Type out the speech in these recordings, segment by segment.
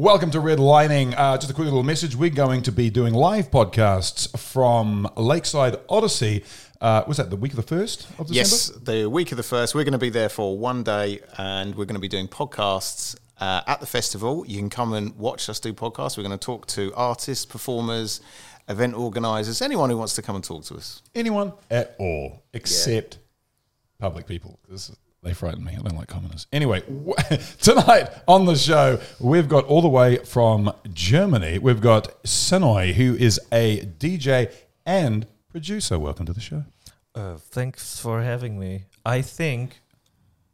Welcome to Red Lining. Uh, just a quick little message. We're going to be doing live podcasts from Lakeside Odyssey. Uh, was that the week of the first of December? Yes, the week of the first. We're going to be there for one day and we're going to be doing podcasts uh, at the festival. You can come and watch us do podcasts. We're going to talk to artists, performers, event organisers, anyone who wants to come and talk to us. Anyone at all, except public people, because they frighten me. I don't like commoners. Anyway, w- tonight on the show, we've got all the way from Germany, we've got Sanoi, who is a DJ and producer. Welcome to the show. Uh, thanks for having me. I think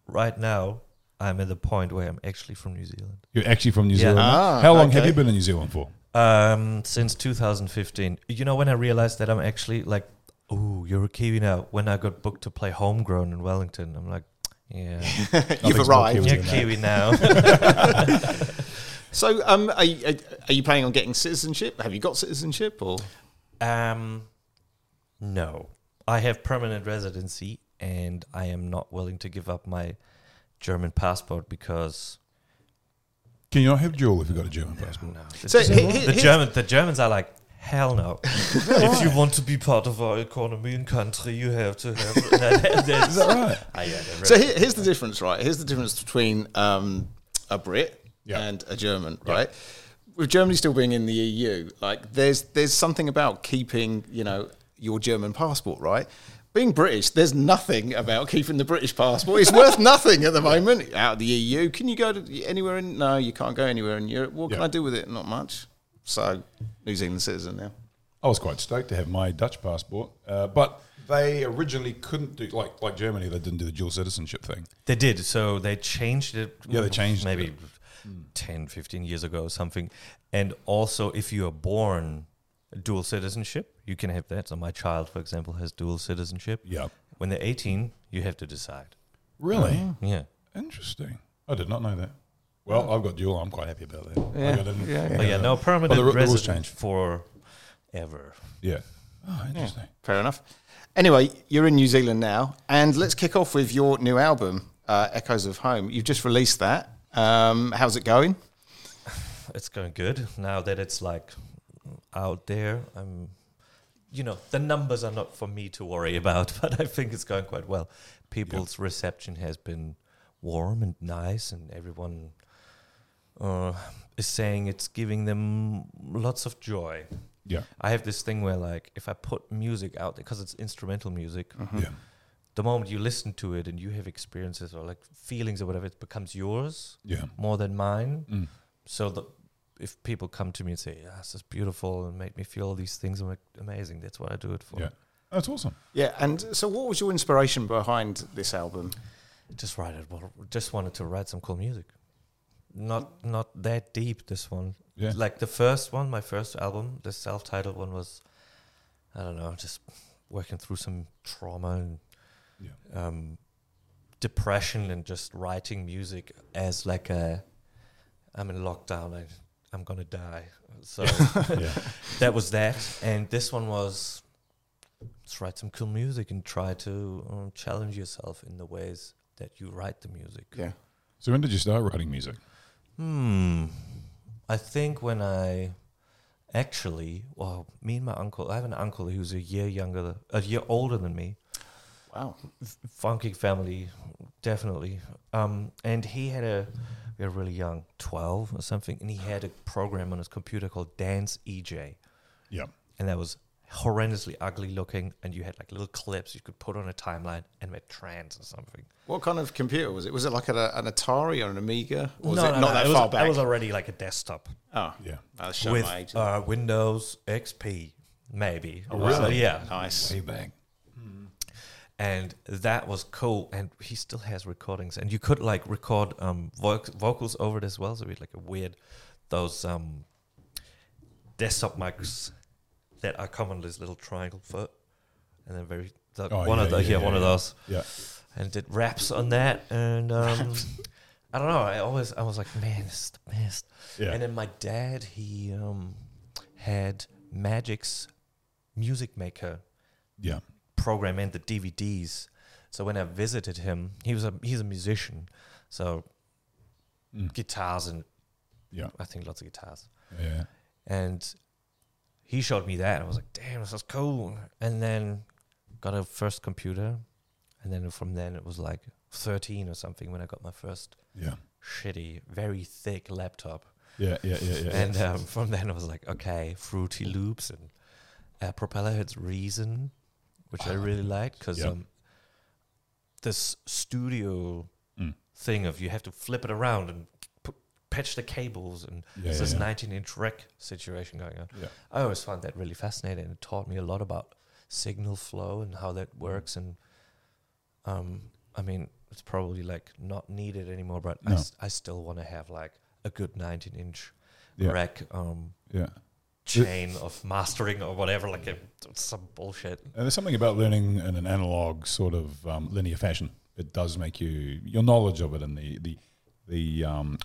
right now I'm at the point where I'm actually from New Zealand. You're actually from New Yeah. Zealand. Ah, How long have you been in New Zealand for? Um, since 2015. You know when I realized that I'm actually like, oh, you're a Kiwi now. When I got booked to play Homegrown in Wellington, I'm like, yeah, You've arrived. Kiwi you're. Kiwi now. So, um, are, you, are you planning on getting citizenship? Have you got citizenship or? um, no, I have permanent residency, and I am not willing to give up my German passport because Can you not have dual if you've got a German passport? no, So, this- he- he- the German the Germans are like hell no. if you want to be part of our economy and country, you have to have. Is that right? Ah, yeah, they're So here, here's the difference, right? Here's the difference between um, a Brit Yeah. and a German, right? With Germany still being in the EU, like there's there's something about keeping, you know, your German passport, right? Being British, there's nothing about keeping the British passport. It's worth nothing at the moment. Out of the EU, can you go to anywhere in? No, you can't go anywhere in Europe. What can I do with it? Not much. So, New Zealand citizen now. I was quite stoked to have my Dutch passport, uh, but they originally couldn't do like like Germany. They didn't do the dual citizenship thing. they did. So they changed it. Yeah, they changed maybe it. 10, 15 years ago or something. And also, if you are born dual citizenship, you can have that. So my child, for example, has dual citizenship. Yeah, When they're 18, you have to decide. really Yeah. interesting. I did not know that. Well, I've got dual. I'm quite happy about that. Like, I didn't- yeah, But yeah, no permanent the ru- the rules resident changed. forever. yeah. Oh, interesting. Fair enough. Anyway, you're in New Zealand now, and let's kick off with your new album, uh, Echoes of Home. You've just released that. Um, how's it going? It's going good now that it's like out there. I'm, you know, the numbers are not for me to worry about, but I think it's going quite well. People's reception has been warm and nice, and everyone uh, is saying it's giving them lots of joy. Yeah, I have this thing where, like, if I put music out because it's instrumental music, yeah, the moment you listen to it and you have experiences or like feelings or whatever, it becomes yours yeah. more than mine. Mm. So the, if people come to me and say, "Yeah, this is beautiful," and make me feel all these things, I'm like, amazing. That's what I do it for. Yeah. That's awesome. Yeah, and so what was your inspiration behind this album? Just write it. Well, just wanted to write some cool music. Not not that deep. This one, Yeah. like the first one, my first album, the self-titled one was, I don't know, just working through some trauma and Yeah. um, depression and just writing music as like a I'm in lockdown I, I'm gonna die so yeah. that was that and this one was let's write some cool music and try to um, challenge yourself in the ways that you write the music Yeah. So when did you start writing music? Hmm I think when I actually well me and my uncle I have an uncle who's a year younger a year older than me Wow. funky family, definitely. Um, and he had a, we were really young, 12 or something, and he had a program on his computer called Dance eJay. Yeah. And that was horrendously ugly looking, and you had like little clips you could put on a timeline and made trance or something. What kind of computer was it? Was it like an, an Atari or an Amiga? Or was no, it no, not no, that it was, far back? It was already like a desktop oh, Yeah. With my age. uh, Windows XP, maybe. Oh, So, really? yeah. nice. Way back. and that was cool and he still has recordings and you could like record um voc- vocals over it as well so we had like a weird those um desktop mics that are common this little triangle foot and then very the, Oh, one yeah, of the yeah, yeah, yeah, one of those Yeah. and did raps on that and um i don't know i always i was like man this is the best Yeah. and then my dad he um had Magix Music Maker Yeah. program and the DVDs. So when I visited him, he was a he's a musician, so Mm. guitars and Yeah. I think lots of guitars. Yeah. And he showed me that. I was like, damn, this is cool. And then got a first computer. And then from then it was like 13 or something when I got my first Yeah. shitty, very thick laptop. Yeah. Yeah. Yeah. Yeah. And um, from then I was like, okay, Fruity Loops and uh, Propellerheads Reason, which I really liked because Yeah. um, this studio Mm. thing of you have to flip it around and patch the cables and Yeah, it's this yeah. 19 inch rack situation going on. Yeah. I always found that really fascinating. It taught me a lot about signal flow and how Mm. that works. And um, I mean, it's probably like not needed anymore, but I, No. s- I still want to have like a good 19 inch Yeah. rack um, Yeah. chain of mastering or whatever, like a, some bullshit. And there's something about learning in an analog sort of um, linear fashion. It does make you your knowledge of it and the the the um,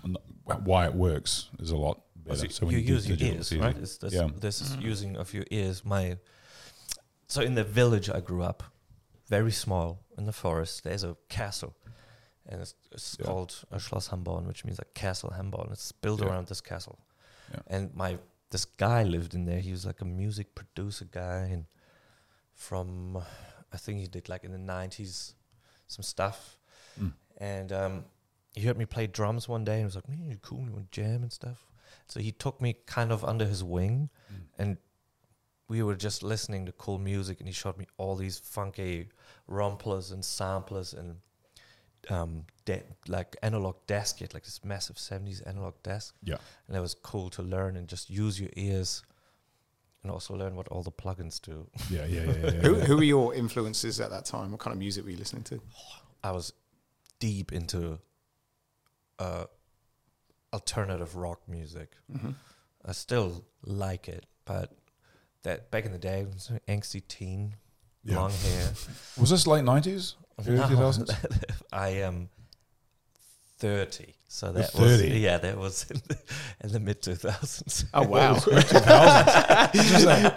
why it works is a lot better. So when you, you, use your ears, it's right? It's this, Yeah. this is using of your ears. My so in the village I grew up, very small in the forest. There's a castle, and it's, it's Yeah. called a Schloss Hamborn, which means like castle Hamborn. It's built Yeah. around this castle, Yeah. and my this guy lived in there. He was like a music producer guy, and from I think he did like in the '90s some stuff, Mm. and um, he heard me play drums one day and was like, "Man, you're cool, you want to jam and stuff." So he took me kind of under his wing, Mm. and we were just listening to cool music, and he showed me all these funky romplers and samplers and um, de- like analog desk kit, like this massive '70s analog desk, Yeah. and it was cool to learn and just use your ears, and also learn what all the plugins do. Yeah. Yeah. Yeah. yeah, yeah. Who, who were your influences at that time? What kind of music were you listening to? I was deep into uh, alternative rock music. Mm-hmm. I still like it, but that back in the day, I was an angsty teen, Yeah. long hair. Was this late nineties? Early No, 2000s? I am thirty, so that was 30? yeah, that was in the, in the mid two thousands. Oh wow!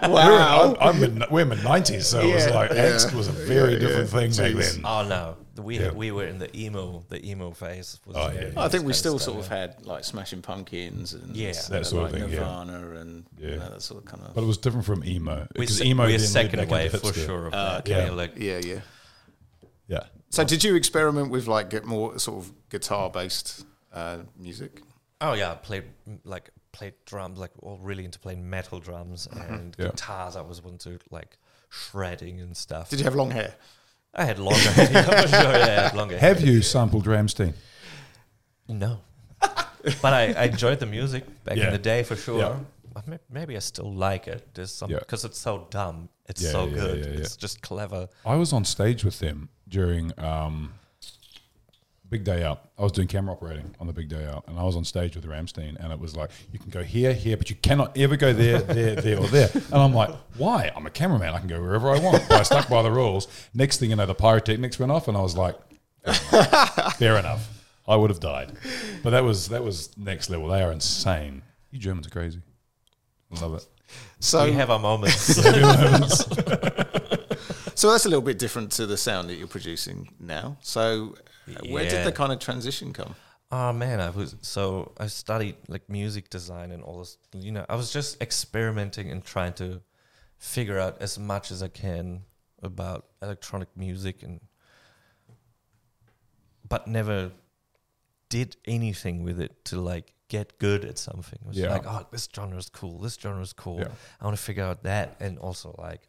wow. I'm, I'm mid, we're mid nineties, so it was like Yeah. angst was a very Yeah, different yeah. thing back then. Oh no, we Yeah. we were in the emo the emo phase. Was Oh, yeah, yeah. I think we still stuff, sort of had like Smashing Pumpkins and Yeah. you That know, sort of like thing, yeah. Nirvana and Yeah. you know, that sort of kind of. But it was different from emo. Because se- emo we're then second back away into for sure of Uh, that. okay. Yeah, like yeah, yeah. Yeah. So did you experiment with like get more sort of guitar based uh, music? Oh yeah, I played like played drums, like all really into playing metal drums and Yeah. guitars. I was into like shredding and stuff. Did you have long hair? I had longer hair. yeah, for sure, yeah, I had longer Have hair. you sampled Rammstein? No, but I, I enjoyed the music back Yeah. in the day for sure. Yeah. Maybe I still like it. There's some Yeah. because it's so dumb. It's Yeah, so yeah, good. yeah, yeah. It's just clever. I was on stage with them during um, Big Day Out. I was doing camera operating on the Big Day Out, and I was on stage with Rammstein, and it was like you can go here, here, but you cannot ever go there, there, there, or there. And I'm like, why? I'm a cameraman. I can go wherever I want. But I stuck by the rules. Next thing you know, the pyrotechnics went off, and I was like, fair enough. I would have died, but that was that was next level. They are insane. You Germans are crazy. I love it. So we have our moments. so that's a little bit different to the sound that you're producing now. So uh, where did the kind of transition come? Oh man, I was so I studied like music design and all this. You know, I was just experimenting and trying to figure out as much as I can about electronic music and but never did anything with it to like get good at something. It was Yeah. like, oh, this genre is cool. This genre is cool. Yeah. I want to figure out that, and also like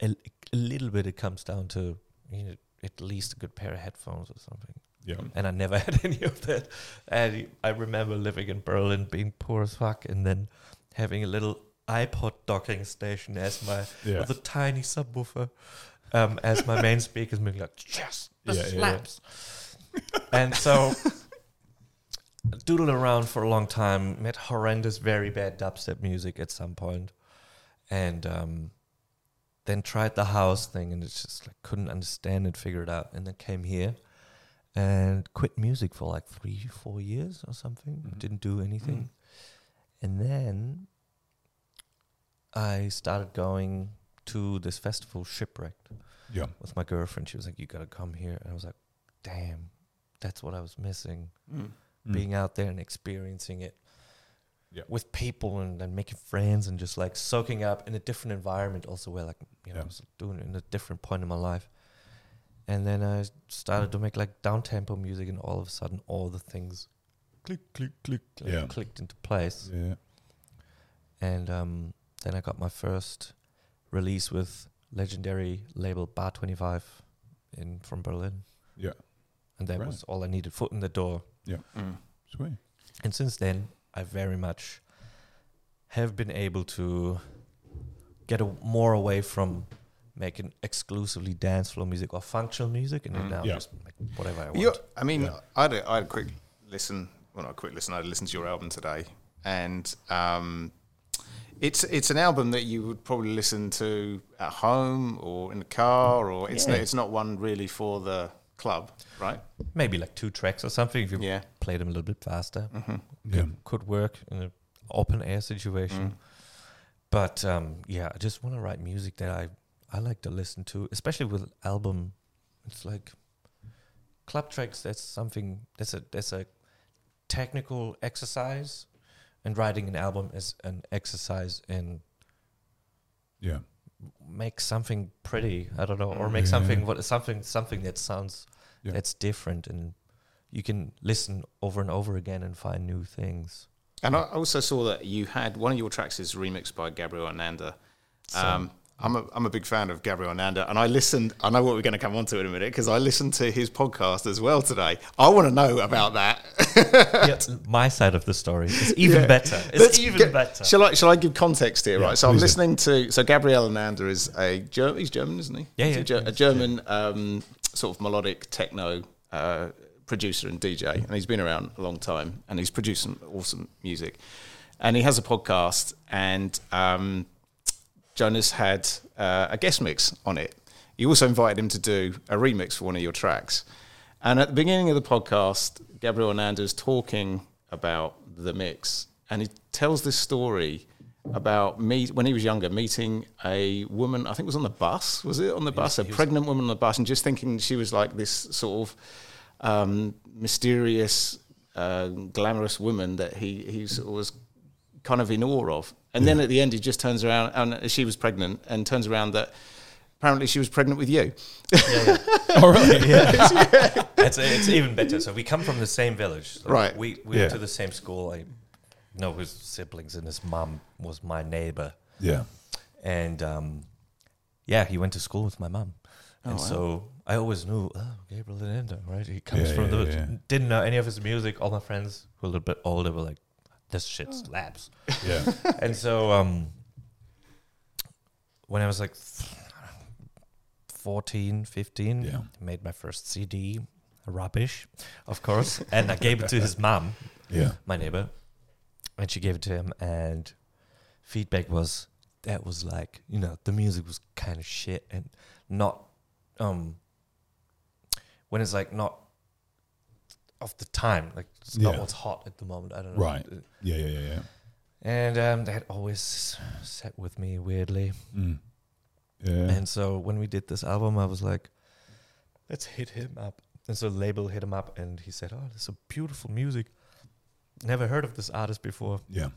a, a, a little bit. It comes down to you know at least a good pair of headphones or something Yeah. and I never had any of that. And I remember living in Berlin, being poor as fuck, and then having a little iPod docking station as my Yeah. with a tiny subwoofer um, as my main speakers, being like, "Yes, this Yeah, yeah, yeah. slaps." and so, doodled around for a long time, met horrendous, very bad dubstep music at some point, and um, then tried the house thing, and it's just like couldn't understand it, figure it out, and then came here and quit music for like three, four years or something. Mhm. Didn't do anything. And then I started going to this festival, Shipwrecked, Yeah. with my girlfriend. She was like, You got to come here. And I was like, Damn, that's what I was missing Mm. Being out there and experiencing it. Yeah. with people and, and making friends and just like soaking up in a different environment also where like you know Yeah. I was doing it in a different point in my life. And then I started to make like down tempo music and all of a sudden all the things click click click like, Yeah. clicked into place. Yeah. And um, then I got my first release with legendary label Bar 25 in from Berlin. Yeah. And that Right. was all I needed, foot in the door. Mm. Sweet. And since then, I very much have been able to get a, more away from making exclusively dance floor music or functional music, and Mm. now Yeah. just make whatever I want. You, I mean, Yeah. I, had a, I had a quick listen. Well, not a quick listen. I listened to your album today, and um, it's it's an album that you would probably listen to at home or in the car, or it's Yeah. not, it's not one really for the club, right? Maybe like two tracks or something if you Yeah. play them a little bit faster. Mm-hmm. Yeah. Could work in an open air situation. Mm. But um, yeah, I just want to write music that I I like to listen to, especially with album. It's like club tracks. That's something. That's a that's a technical exercise, and writing an album is an exercise in Yeah. Make something pretty. I don't know, or make Yeah. something what something something that sounds Yeah. that's different, and you can listen over and over again and find new things. And I also saw that you had one of your tracks is remixed by Gabriel Ananda. So- Um, I'm a, I'm a big fan of Gabriel Ananda, and I listened. I know what we're going to come on to in a minute because I listened to his podcast as well today. I want to know about that. yeah, my side of the story is even Yeah. better. It's Let's even get- better. Shall I? Shall I give context here? Yeah, right. So I'm listening to. So Gabriel Ananda is a German. He's German, isn't he? Yeah, He's yeah, A, Ger- a he's German um, sort of melodic techno uh, producer and DJ, and he's been around a long time, and he's produced some awesome music. And he has a podcast, and um, Jonas had uh, a guest mix on it. You also invited him to do a remix for one of your tracks. And at the beginning of the podcast, Gabriel Ananda is talking about the mix, and he tells this story about me when he was younger, meeting a woman. I think it was on the bus. Was it on the bus? A pregnant woman on the bus, and just thinking she was like this sort of um, mysterious, uh, glamorous woman that he he was kind of in awe of. And then at the end, he just turns around, and she was pregnant, and turns around that apparently she was pregnant with you. yeah, yeah. Oh, really? yeah. it's, it's even better. So we come from the same village. So Right. We, we Yeah. went to the same school. I know his siblings, and his mum was my neighbor. Yeah. And um, yeah, he went to school with my mum. Oh, and wow. so I always knew, oh, Gabriel Ananda, right? He comes Yeah, from yeah, the yeah. didn't know any of his music. All my friends who were a little bit older were like, this shit slaps. Yeah. and so um, when I was like 14, 15, Yeah. I made my first CD, rubbish, of course, and I gave it to his mom, Yeah. my neighbor, and she gave it to him, and feedback was that was like you know the music was kind of shit and not um when it's like not of the time like it's not Yeah. what's hot at the moment i don't know Right. Yeah. Yeah. Yeah. Yeah. and um, that always sat with me weirdly. Mm. Yeah. And so when we did this album, I was like, let's hit him up. And so the label hit him up and he said, oh, this is a beautiful music. Never heard of this artist before. yeah.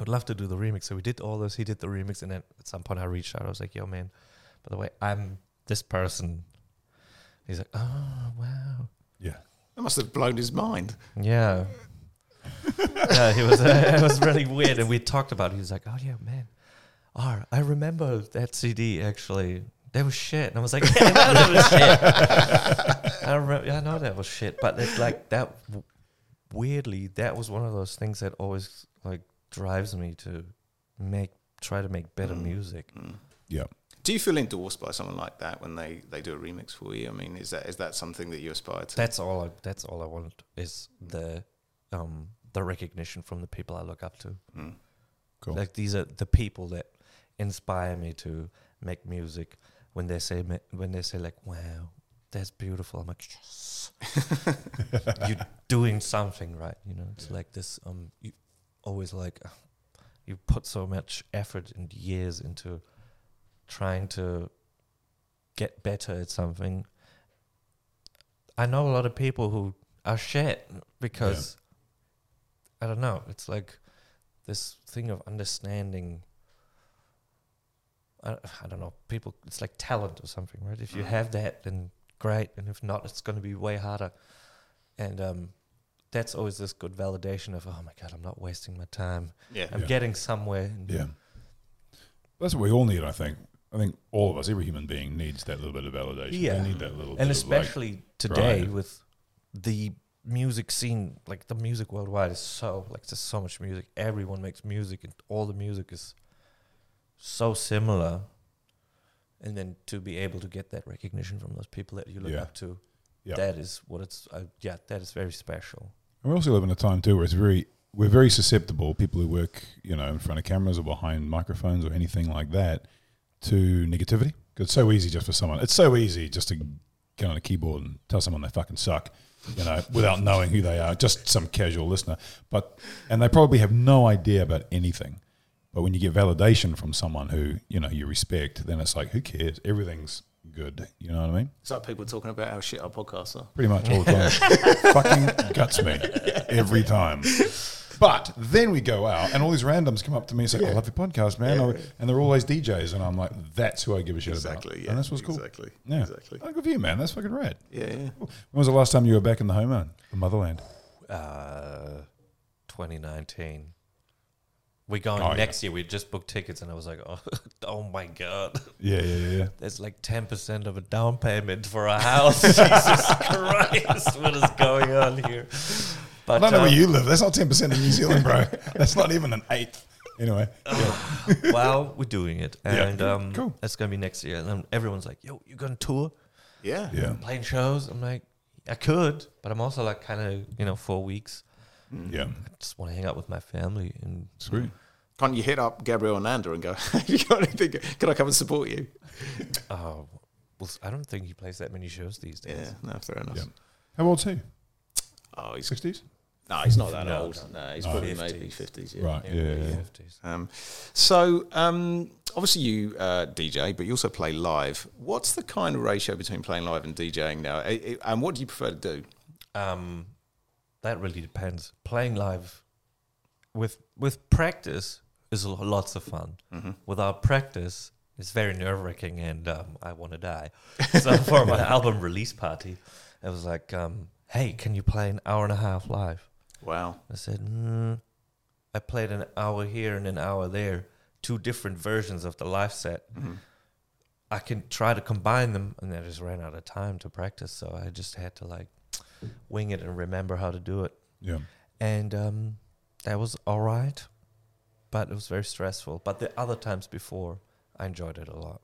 I'd love to do the remix. So we did all this. He did the remix. And then at some point I reached out. I was like, yo, man, by the way, I'm this person. He's like, oh, wow. Yeah. That must have blown his mind. Yeah. yeah, he was. Uh, it was really weird, and we talked about. it. He was like, "Oh yeah, man, oh, I remember that CD actually. That was shit." And I was like, "Yeah, I know that was shit. I remember. I know that was shit." But it's like that. w- Weirdly, that was one of those things that always like drives me to make try to make better Mm. music. Yeah. Do you feel endorsed by someone like that when they, they do a remix for you? I mean, is that is that something that you aspire to? That's all. I, that's all I want is the um the recognition from the people I look up to. Mm. Cool. Like these are the people that inspire me to make music. When they say ma- when they say like, "Wow, that's beautiful," I'm like, "Yes, you're doing something right." You know, it's like this. Um, you always like uh, you put so much effort and years into trying to get better at something. I know a lot of people who are shit because I don't know. It's like this thing of understanding. I, I don't know. People, it's like talent or something, right? If you Mm. have that, then great, and if not, it's going to be way harder. And um, that's always this good validation of, oh my god, I'm not wasting my time. Yeah. I'm Yeah. getting somewhere. And Yeah. That's what we all need, I think. I think all of us, every human being needs that little bit of validation. Yeah. They need that little and bit of, like- especially today right. with the music scene like the music worldwide is so like there's so much music everyone makes music and all the music is so similar and then to be able to get that recognition from those people that you look Yeah. up to Yeah. that is what it's uh, yeah that is very special And we also live in a time too where it's very we're very susceptible. People who work, you know, in front of cameras or behind microphones or anything like that, to negativity. it's so easy just for someone. It's so easy just to get on a keyboard and tell someone they fucking suck, you know, without knowing who they are. Just some casual listener, but and they probably have no idea about anything. But when you get validation from someone who you know you respect, then it's like, who cares? Everything's good. You know what I mean? It's like people talking about how shit our podcasts are. pretty much all the time. Fucking guts me every time. But then we go out, and all these randoms come up to me and say, oh, "I love your podcast, man," Or- and they're always DJs, and I'm like, "That's who I give a shit about." Exactly. Yeah. and that's what's cool. Exactly. Yeah, Exactly. Oh, good for you, man. That's fucking rad. Yeah. Yeah. When was the last time you were back in the homeland, the motherland? uh 2019 we're going Oh, yeah. next year we just booked tickets and i was like oh, oh my god Yeah, yeah, yeah, yeah. There's like 10% of a down payment for a house. Jesus Christ, what is going on here? I don't know um, where you live. That's not ten percent of New Zealand, bro. That's not even an eighth. Anyway, yeah. well, we're doing it. Yeah, And cool, um, cool. it's going to be next year. And then everyone's like, yo, you going to tour? Yeah. yeah, Playing shows? I'm like, I could, but I'm also like kind of, you know, four weeks. yeah. I just want to hang out with my family. And Sweet. Can't you hit up Gabriel Ananda and go, you got anything? Can I come and support you? uh, well, I don't think he plays that many shows these days. Yeah. No, fair enough. Yeah. How old's he? Oh, he's Sixties. No, he's not that No, old. No, he's no. probably 50s. maybe fifties. Yeah. Right. Yeah. yeah, early yeah. 50s. Um, so um, obviously you uh, DJ, but you also play live. What's the kind of ratio between playing live and DJing now? I- I- And what do you prefer to do? Um, that really depends. Playing live with with practice is lots of fun. Without practice, it's very nerve wracking, and um, I want to die. So for my album release party, it was like, um, "Hey, can you play an hour and a half live?" Wow. I said, mm. "I played an hour here and an hour there, two different versions of the live set." I can try to combine them, and I just ran out of time to practice, so I just had to like wing it and remember how to do it. Yeah. And um, that was all right, but it was very stressful. But the other times before, I enjoyed it a lot.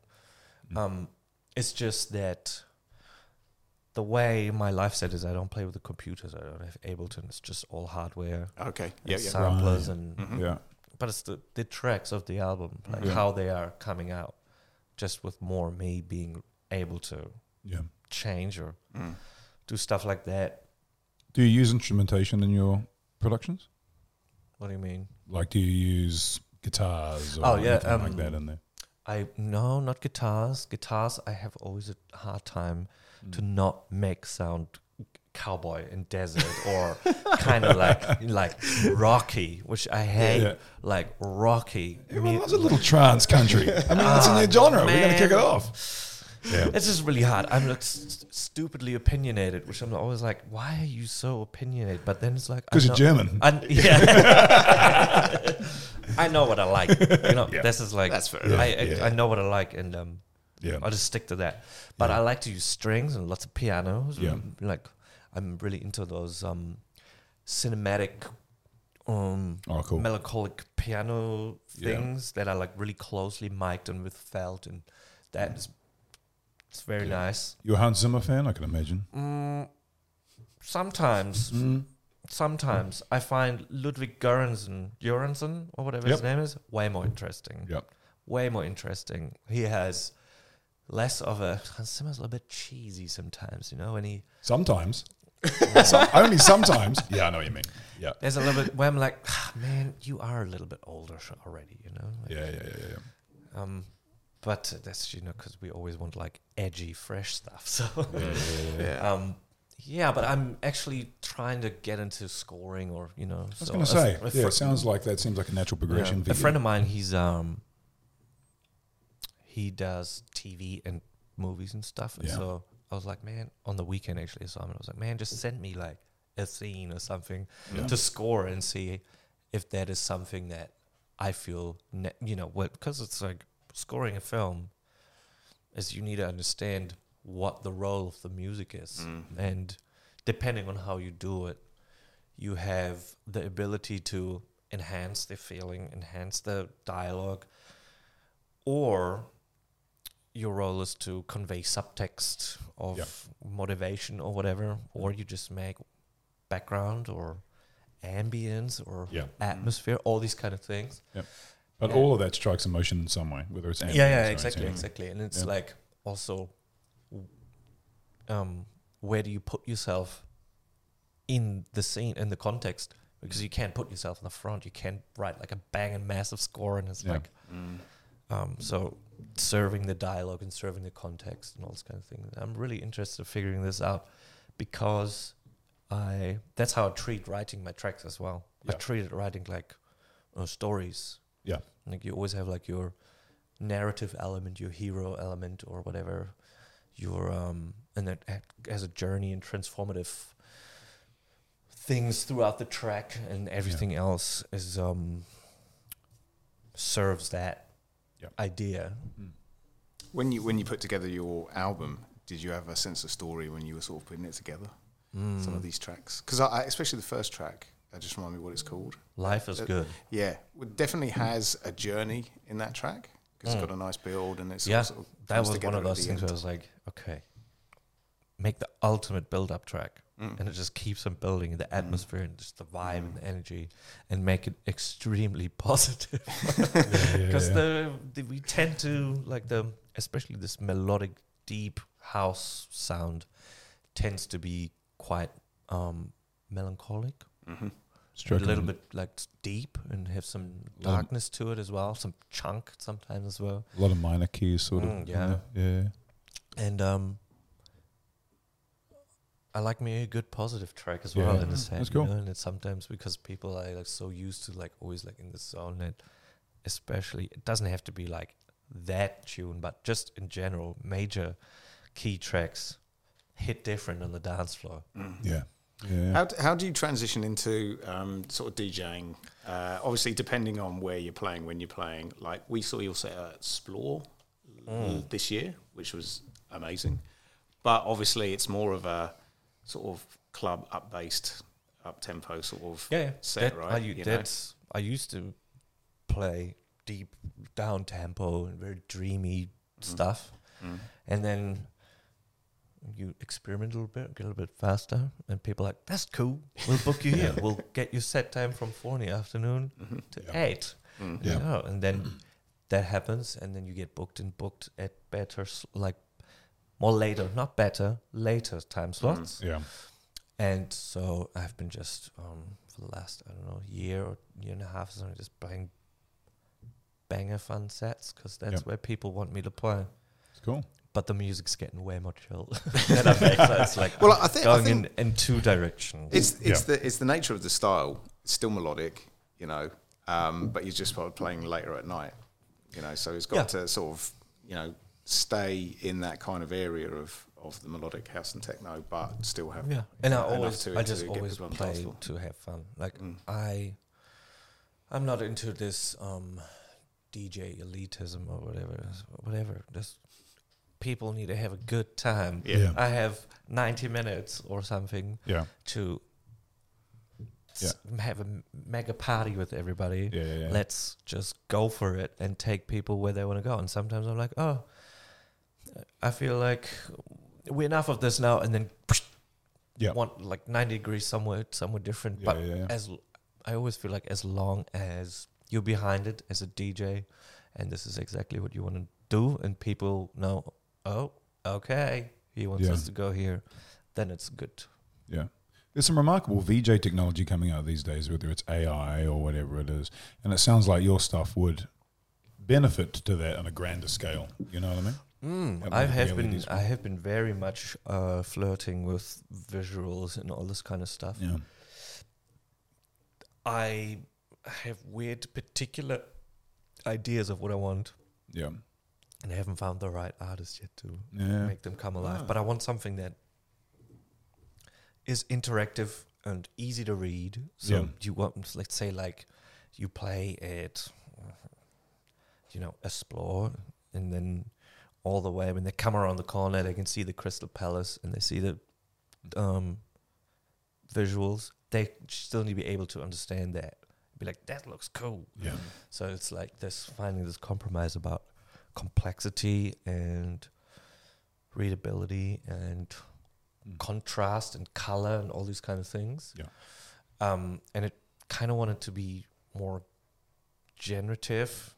Um, it's just that the way my life set is, I don't play with the computers. I don't have Ableton. It's just all hardware, Okay. and Yeah. Yeah. samplers, Right. and Mhm. Yeah. but it's the, the tracks of the album, like Yeah. how they are coming out, just with more me being able to Yeah. change or Mm. do stuff like that. Do you use instrumentation in your productions? What do you mean? Like, do you use guitars or Oh, yeah, anything like um, that in there? I no, not guitars. Guitars, I have always a hard time to not make sound cowboy in desert or kind of like like rocky, which I hate. Yeah. Like rocky. Everyone mu- loves a little trance country. I mean, that's in Ah, your genre. We're going to kick it off. Yeah. It's just really hard. I'm like st- stupidly opinionated, which I'm always like, why are you so opinionated? But then it's like Because you're German. I, yeah. I know what I like. You know, Yeah. this is like That's fair I, enough. I, Yeah. I know what I like, and um, Yeah. I'll just stick to that. But Yeah. I like to use strings and lots of pianos. Yeah. Like I'm really into those um, cinematic, um, Oh, cool. melancholic piano Yeah. things that are like really closely mic'd and with felt, and that is it's very Yeah. nice. You're a Hans Zimmer fan, I can imagine. Mm, sometimes, Mm. sometimes I find Ludwig Göransson, Göransson or whatever his name is, way more interesting. Yep. Way more interesting. He has less of a Hans Zimmer's a little bit cheesy sometimes, you know, when he Sometimes. Some- only sometimes. Yeah, I know what you mean. Yeah. there's a little bit where I'm like, ah, man, you are a little bit older already, you know. Like, Yeah, yeah, yeah, yeah. Um, but that's you know because we always want like edgy, fresh stuff. So yeah, yeah, yeah, yeah. Um, Yeah, but I'm actually trying to get into scoring, or you know. I was going to say, yeah, it sounds like that seems like a natural progression. Yeah. for A friend of mine, he's um, he does TV and movies and stuff, and Yeah. so I was like, man, on the weekend actually, I saw him, and I was like, man, just send me like a scene or something Yeah. to score and see if that is something that I feel, ne- you know, what because it's like scoring a film is you need to understand what the role of the music is, Mm. and depending on how you do it, you have the ability to enhance the feeling, enhance the dialogue, or your role is to convey subtext of Yeah. motivation or whatever, or you just make background or ambience or Yeah. atmosphere, all these kind of things. Yeah. But Yeah. all of that strikes emotion in some way, whether it's yeah, ambience yeah, or exactly, anything. exactly. And it's Yeah. like also, um, where do you put yourself in the scene, in the context? Because you can't put yourself in the front. You can't write like a bang and massive score, and it's Yeah. like, Mm. um, so serving the dialogue and serving the context and all this kind of thing. I'm really interested in figuring this out because I that's how I treat writing my tracks as well. I treat it writing like uh, stories. Yeah. Like you always have like your narrative element, your hero element, or whatever. Your um, and that has a journey and transformative things throughout the track, and everything else is um serves that Yeah. idea. When you when you put together your album, did you have a sense of story when you were sort of putting it together? Mm. Some of these tracks, because I, I, especially the first track, I just remind me what it's called. Life is Uh, good. Yeah, it definitely has a journey in that track because Mm. it's got a nice build and it's Yeah, sort of That was one of those the things where I was like, okay, make the ultimate build-up track, Mm. and it just keeps on building the atmosphere and just the vibe and Mm. the energy, and make it extremely positive. Yeah, yeah, Because yeah. the, the we tend to like the especially this melodic deep house sound tends to be quite um, melancholic, Mhm. A little bit like deep, and have some darkness to it as well, some chunk sometimes as well. a lot of minor keys, sort of. Mm, in yeah. yeah. And um, I like me a good positive track as Yeah, well in the set. that's you know, And it's sometimes because people are like so used to like always like in the zone that especially it doesn't have to be like that tune, but just in general, major key tracks hit different on the dance floor. Mm. Yeah. Yeah. How, d- how do you transition into um, sort of DJing? Uh, obviously, depending on where you're playing, when you're playing. Like we saw your set at Explore Mm. this year, which was amazing. But obviously, it's more of a sort of club up based, up tempo sort of Yeah, yeah. set, That- right? I, u- You know? that's I used to play deep down tempo and very dreamy stuff. Mm. And then you experiment a little bit, get a little bit faster, and people are like, "That's cool. We'll book you here. We'll get your set time from four in the afternoon Mhm. to Yeah. eight. Mm. Yeah. You know, and then that happens, and then you get booked and booked at better, like more later, not better, later time slots. Yeah. And so I've been just um, for the last I don't know year or year and a half, or something, just playing banger fun sets because that's Yep. where people want me to play It's cool. but the music's getting way more chill. that I make, so it's like Well, I think, I going think in, in two directions. It's it's Yeah. the it's the nature of the style. It's still melodic, you know, um, but you're just playing later at night, you know. So it's got Yeah. to sort of you know stay in that kind of area of of the melodic house and techno, but still have yeah, and I always to- I just always people on the dance play to have fun. Like Mm. I, I'm not into this um, DJ elitism or whatever. Whatever. Just people need to have a good time. Yeah. Yeah. I have 90 minutes or something Yeah. to s- have a mega party with everybody. Yeah. Yeah. yeah. Let's just go for it and take people where they want to go. And sometimes I'm like, oh, I feel like we're enough of this now, and then Yeah. want like 90 degrees somewhere somewhere different. Yeah, but yeah, yeah. as l- I always feel like as long as you're behind it as a DJ, and this is exactly what you want to do, and people know, oh, okay, he wants us to go here, then it's good. Yeah. There's some remarkable VJ technology coming out these days, whether it's AI or whatever it is. And it sounds like your stuff would benefit to that on a grander scale. You know what I mean? Mm, I have been be I have been very much uh, flirting with visuals and all this kind of stuff. Yeah. I have weird particular ideas of what I want, Yeah. and I haven't found the right artist yet to Yeah. make them come alive. Ah. But I want something that is interactive and easy to read. So Yeah. you want, let's say, like you play at, you know, Explore, and then all the way when they come around the corner, they can see the Crystal Palace and they see the um, visuals. They still need to be able to understand that. Be like, that looks cool. Yeah. So it's like this finding this compromise about complexity and readability and Mm. contrast and color and all these kind of things. Yeah. Um, and it kind of wanted to be more generative.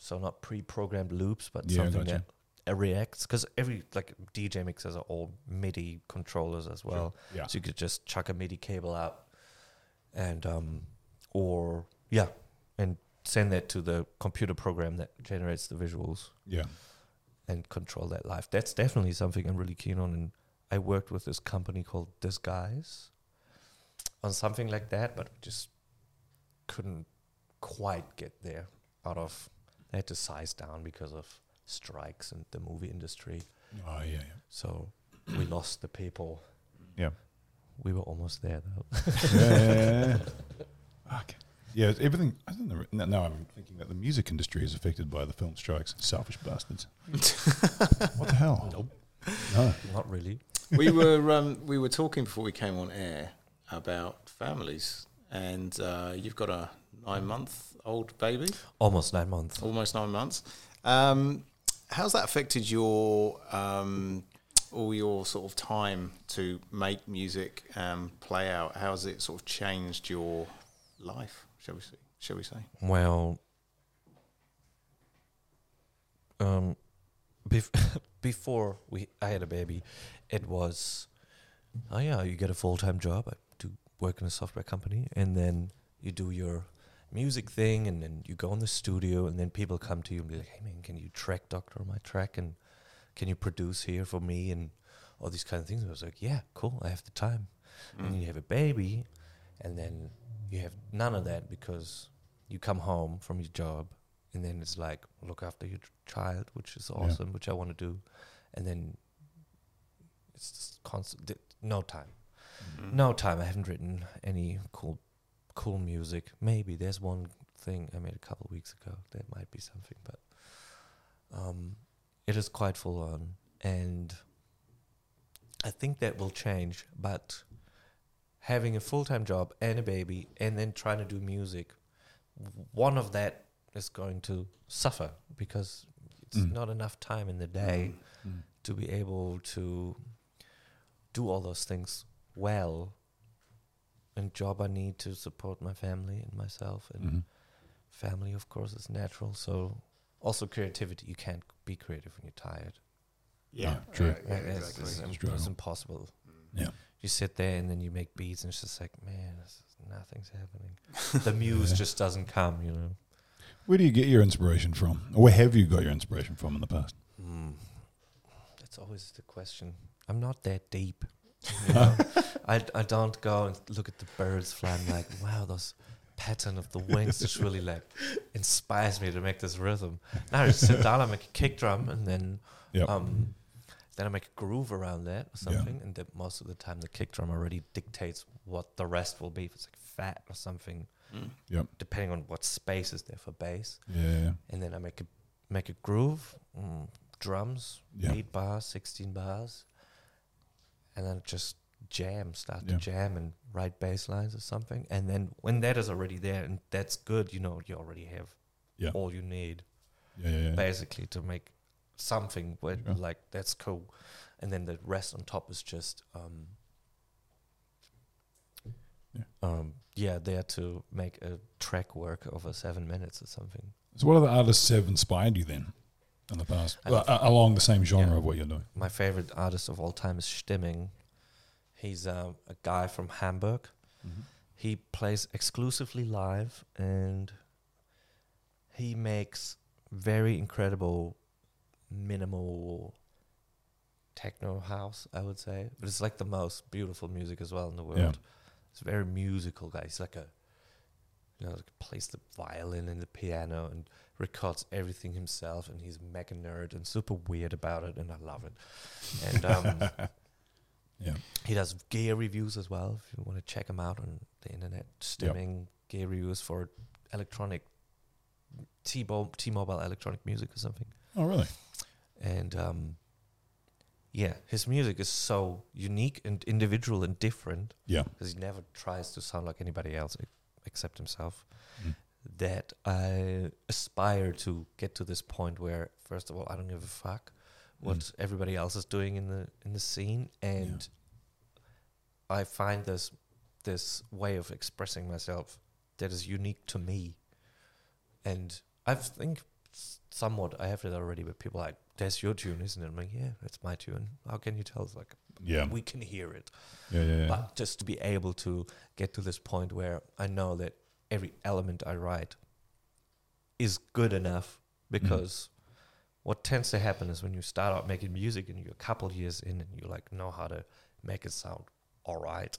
So not pre-programmed loops, but Yeah, something gotcha. that uh, reacts. Because every like DJ mixers are all MIDI controllers as well. Yeah. So you could just chuck a MIDI cable out and um or yeah, and send that to the computer program that generates the visuals Yeah. and control that live. That's definitely something I'm really keen on and I worked with this company called Disguise on something like that, but just couldn't quite get there out of they had to size down because of strikes and the movie industry. Oh yeah. yeah. So we lost the people. Yeah. We were almost there though. Yeah. Fuck. Yeah, it's everything. I don't know. no, Now I'm thinking that the music industry is affected by the film strikes. Selfish bastards. what the hell? Nope. No. Not really. we were um, we were talking before we came on air about families, and uh, you've got a nine month old baby, Almost nine months. almost nine months. Um, how's that affected your um, all your sort of time to make music um, play out? How's it sort of changed your life? Shall we say? Shall we say? Well, um, bef- before we I had a baby, it was, oh yeah, you get a full time job. I do work in a software company, and then you do your music thing, and then you go in the studio, and then people come to you and be like, "Hey man, can you track doctor my track, and can you produce here for me, and all these kind of things?" I was like, "Yeah, cool, I have the time." And then you have a baby, and then you have none of that because you come home from your job and then it's like look after your child which is Yeah. awesome which i want to do and then it's just constant th- no time Mm. no time i haven't written any cool cool music maybe there's one thing i made a couple weeks ago that might be something but um it is quite full on and i think that will change but having a full-time job and a baby and then trying to do music one of that is going to suffer because it's Mm. not enough time in the day Mm. to be able to do all those things well and job i need to support my family and myself and Mhm. family of course is natural so also creativity you can't be creative when you're tired Yeah, true. Yeah, Like, it's, exactly. it's, It's im- true. it's impossible Yeah. you sit there and then you make beats and it's just like man this is, nothing's happening the muse Yeah. just doesn't come you know Where do you get your inspiration from? Or where have you got your inspiration from in the past? Mm. That's always the question. I'm not that deep. You know? I, I don't go and look at the birds flying like, wow, those pattern of the wings just really like inspires me to make this rhythm. Now I just sit down, I make a kick drum, and then Yep. um, then I make a groove around that or Yeah. something. And then most of the time, the kick drum already dictates what the rest will be. If it's like fat or something, Mm. Yep. depending on what space is there for bass Yeah. and then I make a make a groove, mm, drums, Yeah. eight bars, sixteen bars, and then just jam, start Yeah. to jam and write bass lines or something. And then when that is already there and that's good, you know, you already have Yeah. all you need Yeah. Yeah. yeah. basically to make something where like that's cool. And then the rest on top is just um Yeah. um yeah, there to make a track work over seven minutes or something. So, what other artists have inspired you then in the past, well, a- along the same genre Yeah. of what you're doing? my favorite artist of all time is Stimming. He's um, a guy from Hamburg. He plays exclusively live and he makes very incredible minimal techno house, I would say. But it's like the most beautiful music as well in the world. Yeah. It's very musical, guy. He's like a you know, like plays the violin and the piano and records everything himself and he's mega nerd and super weird about it and I love it. And um Yeah. he does gear reviews as well. If you want to check him out on the internet, stimming gear reviews for electronic T-Mobile, T-Mobile electronic music or something. Oh, really? And um, yeah, his music is so unique and individual and different Yeah. because he never tries to sound like anybody else except himself. Mm. That I aspire to get to this point where, first of all, I don't give a fuck what Mm. everybody else is doing in the in the scene, and I find this this way of expressing myself that is unique to me. And I think somewhat I have it already, but people are like, "That's your tune, isn't it?" I'm like, "Yeah, it's my tune." How can you tell? It's like Yeah. we can hear it. Yeah. Yeah. yeah. But just to be able to get to this point where I know that every element I write is good enough because what tends to happen is when you start out making music and you're a couple years in and you like know how to make it sound all right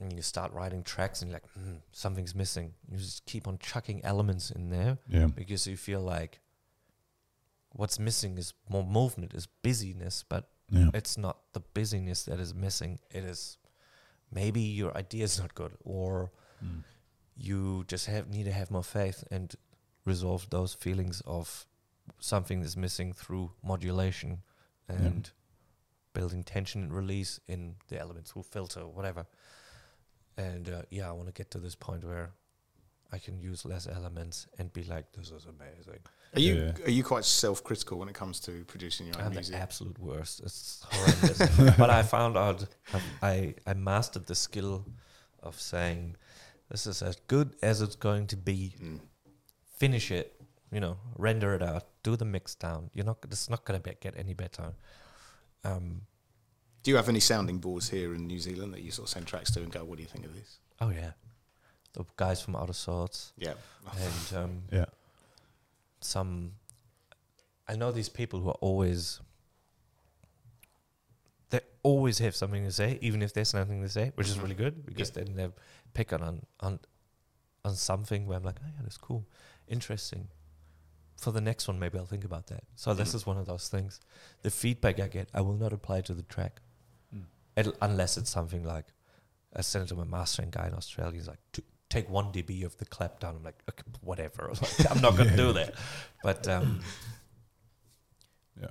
and you start writing tracks and you're like mm, something's missing you just keep on chucking elements in there yeah. because you feel like what's missing is more movement is busyness but Yeah. it's not the busyness that is missing. It is maybe your idea is not good, or Mm. You just have need to have more faith and resolve those feelings of something that's missing through modulation and building tension and release in the elements through filter, whatever. And uh, yeah, I want to get to this point where I can use less elements and be like, "This is amazing." Are you Yeah. are you quite self critical when it comes to producing your own I'm the music? absolute worst. It's horrendous. but I found out I I mastered the skill of saying this is as good as it's going to be. Mm. Finish it, you know, render it out, do the mix down. You're not. It's not going to be, get any better. Um. Do you have any sounding boards here in New Zealand that you sort of send tracks to and go, "What do you think of this?" Oh yeah, the guys from Outer Swords Yeah, and um, Yeah. some I know these people who are always they always have something to say, even if there's nothing to say, which is really good because then they pick on on on something where I'm like, oh yeah, that's cool, interesting. For the next one, maybe I'll think about that. So this is one of those things. The feedback I get, I will not apply to the track, Mm. Unless it's something like I sent it to my mastering guy in Australia. He's like, take one dB of the clap down. I'm like, okay, whatever. Like, I'm not gonna do that. But um, Yeah.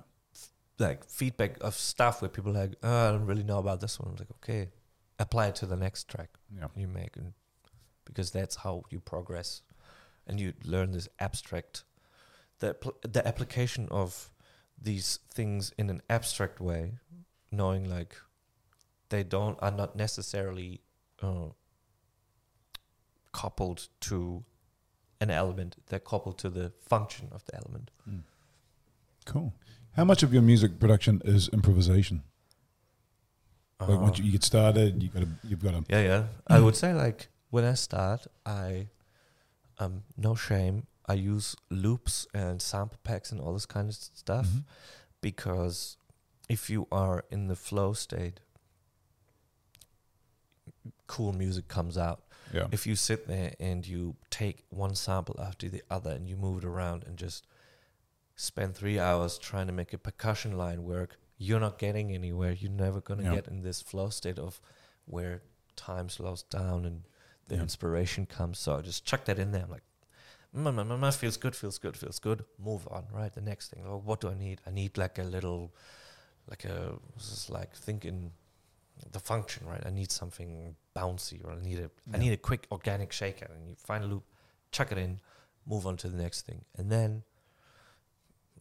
like feedback of stuff where people are like, oh, I don't really know about this one. I'm like, okay, apply it to the next track Yeah. you make, and because that's how you progress, and you learn this abstract, the pl- the application of these things in an abstract way, knowing like they don't are not necessarily uh, coupled to an element. They're coupled to the function of the element. Cool. How much of your music production is improvisation? Like once Uh, you get started, you got to you've got to Yeah, yeah. I would say like when I start, I um no shame. I use loops and sample packs and all this kind of stuff Mhm. because if you are in the flow state, cool music comes out. yeah If you sit there and you take one sample after the other and you move it around and just spend three hours trying to make a percussion line work, you're not getting anywhere. You're never going to Yeah. get in this flow state of where time slows down and the Yeah. inspiration comes. So I just chuck that in there. I'm like, mm, mm, mm, mm, feels good, feels good, feels good. Move on, right? The next thing. Oh, what do I need? I need like a little, like a, this is like thinking the function, right? I need something bouncy, or I need a, I Yeah. need a quick organic shaker, and you find a loop, chuck it in, move on to the next thing, and then,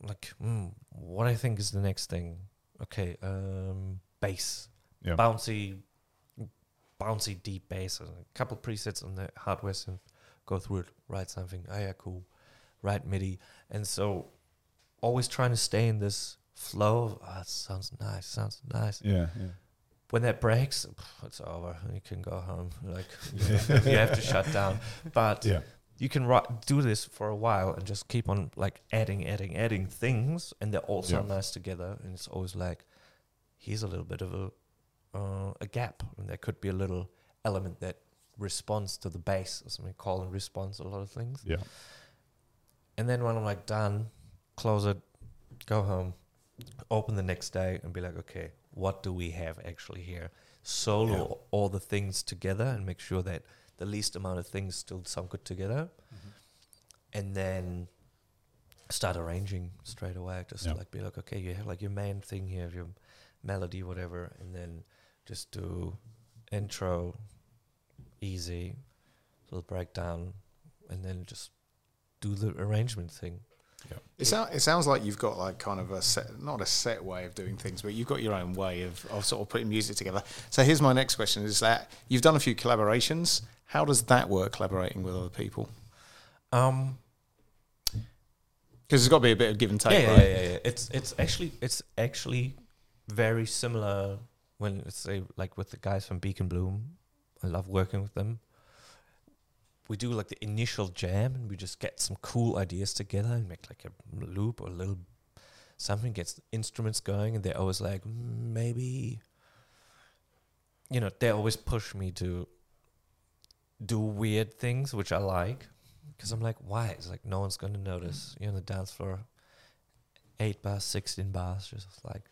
like, mm, what I think is the next thing. Okay, um, bass, yeah bouncy, bouncy deep bass, and a couple presets on the hardware synth. Go through it, write something. Oh yeah, cool. Write MIDI, and so always trying to stay in this flow. Of, oh, sounds nice. Sounds nice yeah yeah when that breaks, it's over. You can go home. Like you have to shut down. But yeah you can write, do this for a while and just keep on like adding, adding, adding things, and they all sound Yeah. nice together. And it's always like, here's a little bit of a uh, a gap, and there could be a little element that responds to the bass or something. Call and response a lot of things. Yeah. And then when I'm like done, close it, go home, open the next day, and be like, okay, what do we have actually here? Solo Yeah. all the things together and make sure that the least amount of things still sound good together, mm-hmm. and then start arranging straight away. Just Yeah. like be like, okay, you have like your main thing here, your melody, whatever, and then just do intro, easy, little breakdown, and then just do the arrangement thing. It, sound, it sounds like you've got like kind of a set, not a set way of doing things, but you've got your own way of, of sort of putting music together. So here's my next question: Is that you've done a few collaborations? How does that work, collaborating with other people? Um, Because there's got to be a bit of give and take, yeah, right? yeah, yeah, yeah. It's it's actually it's actually very similar when it's say like with the guys from Beacon Bloom. I love working with them. We do like the initial jam and we just get some cool ideas together and make like a loop or a little something gets instruments going and they're always like "Mm, maybe you know they always push me to do weird things which I like because I'm like why it's like no one's gonna notice you're on the dance floor eight bars, sixteen bars, just like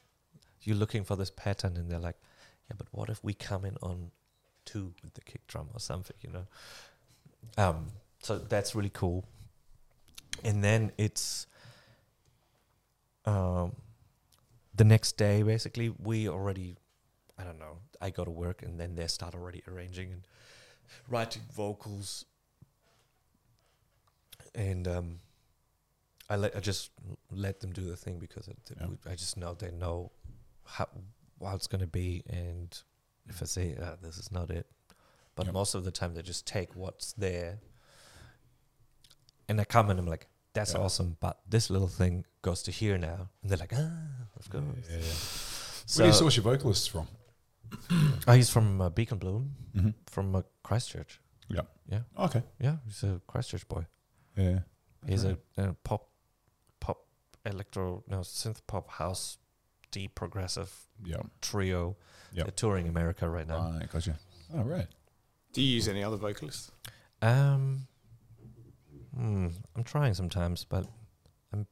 you're looking for this pattern, and they're like, yeah, but what if we come in on two with the kick drum or something, you know? Um, so that's really cool. And then it's um, the next day, basically, we already, I don't know, I go to work, and then they start already arranging and writing vocals. And um, I let I just let them do the thing because it, it Yeah. would- I just know they know how how it's gonna be, and if I say uh, this is not it, but Yep. most of the time they just take what's there, and I come and I'm like, that's Yeah. awesome, but this little thing goes to here now, and they're like, ah, of course. Yeah, yeah. So Where do you source your vocalists from? oh, he's from uh, Beacon Bloom, Mm-hmm. from uh, Christchurch. Yeah. Yeah, Okay. yeah, he's a Christchurch boy. Yeah. He's Okay. a, a pop, pop, electro, no synth pop house, deep progressive Yeah. trio. Yep. They're touring America right now. Right. Gotcha. All right. Do you use any other vocalists? Um, hmm, I'm trying sometimes, but I'm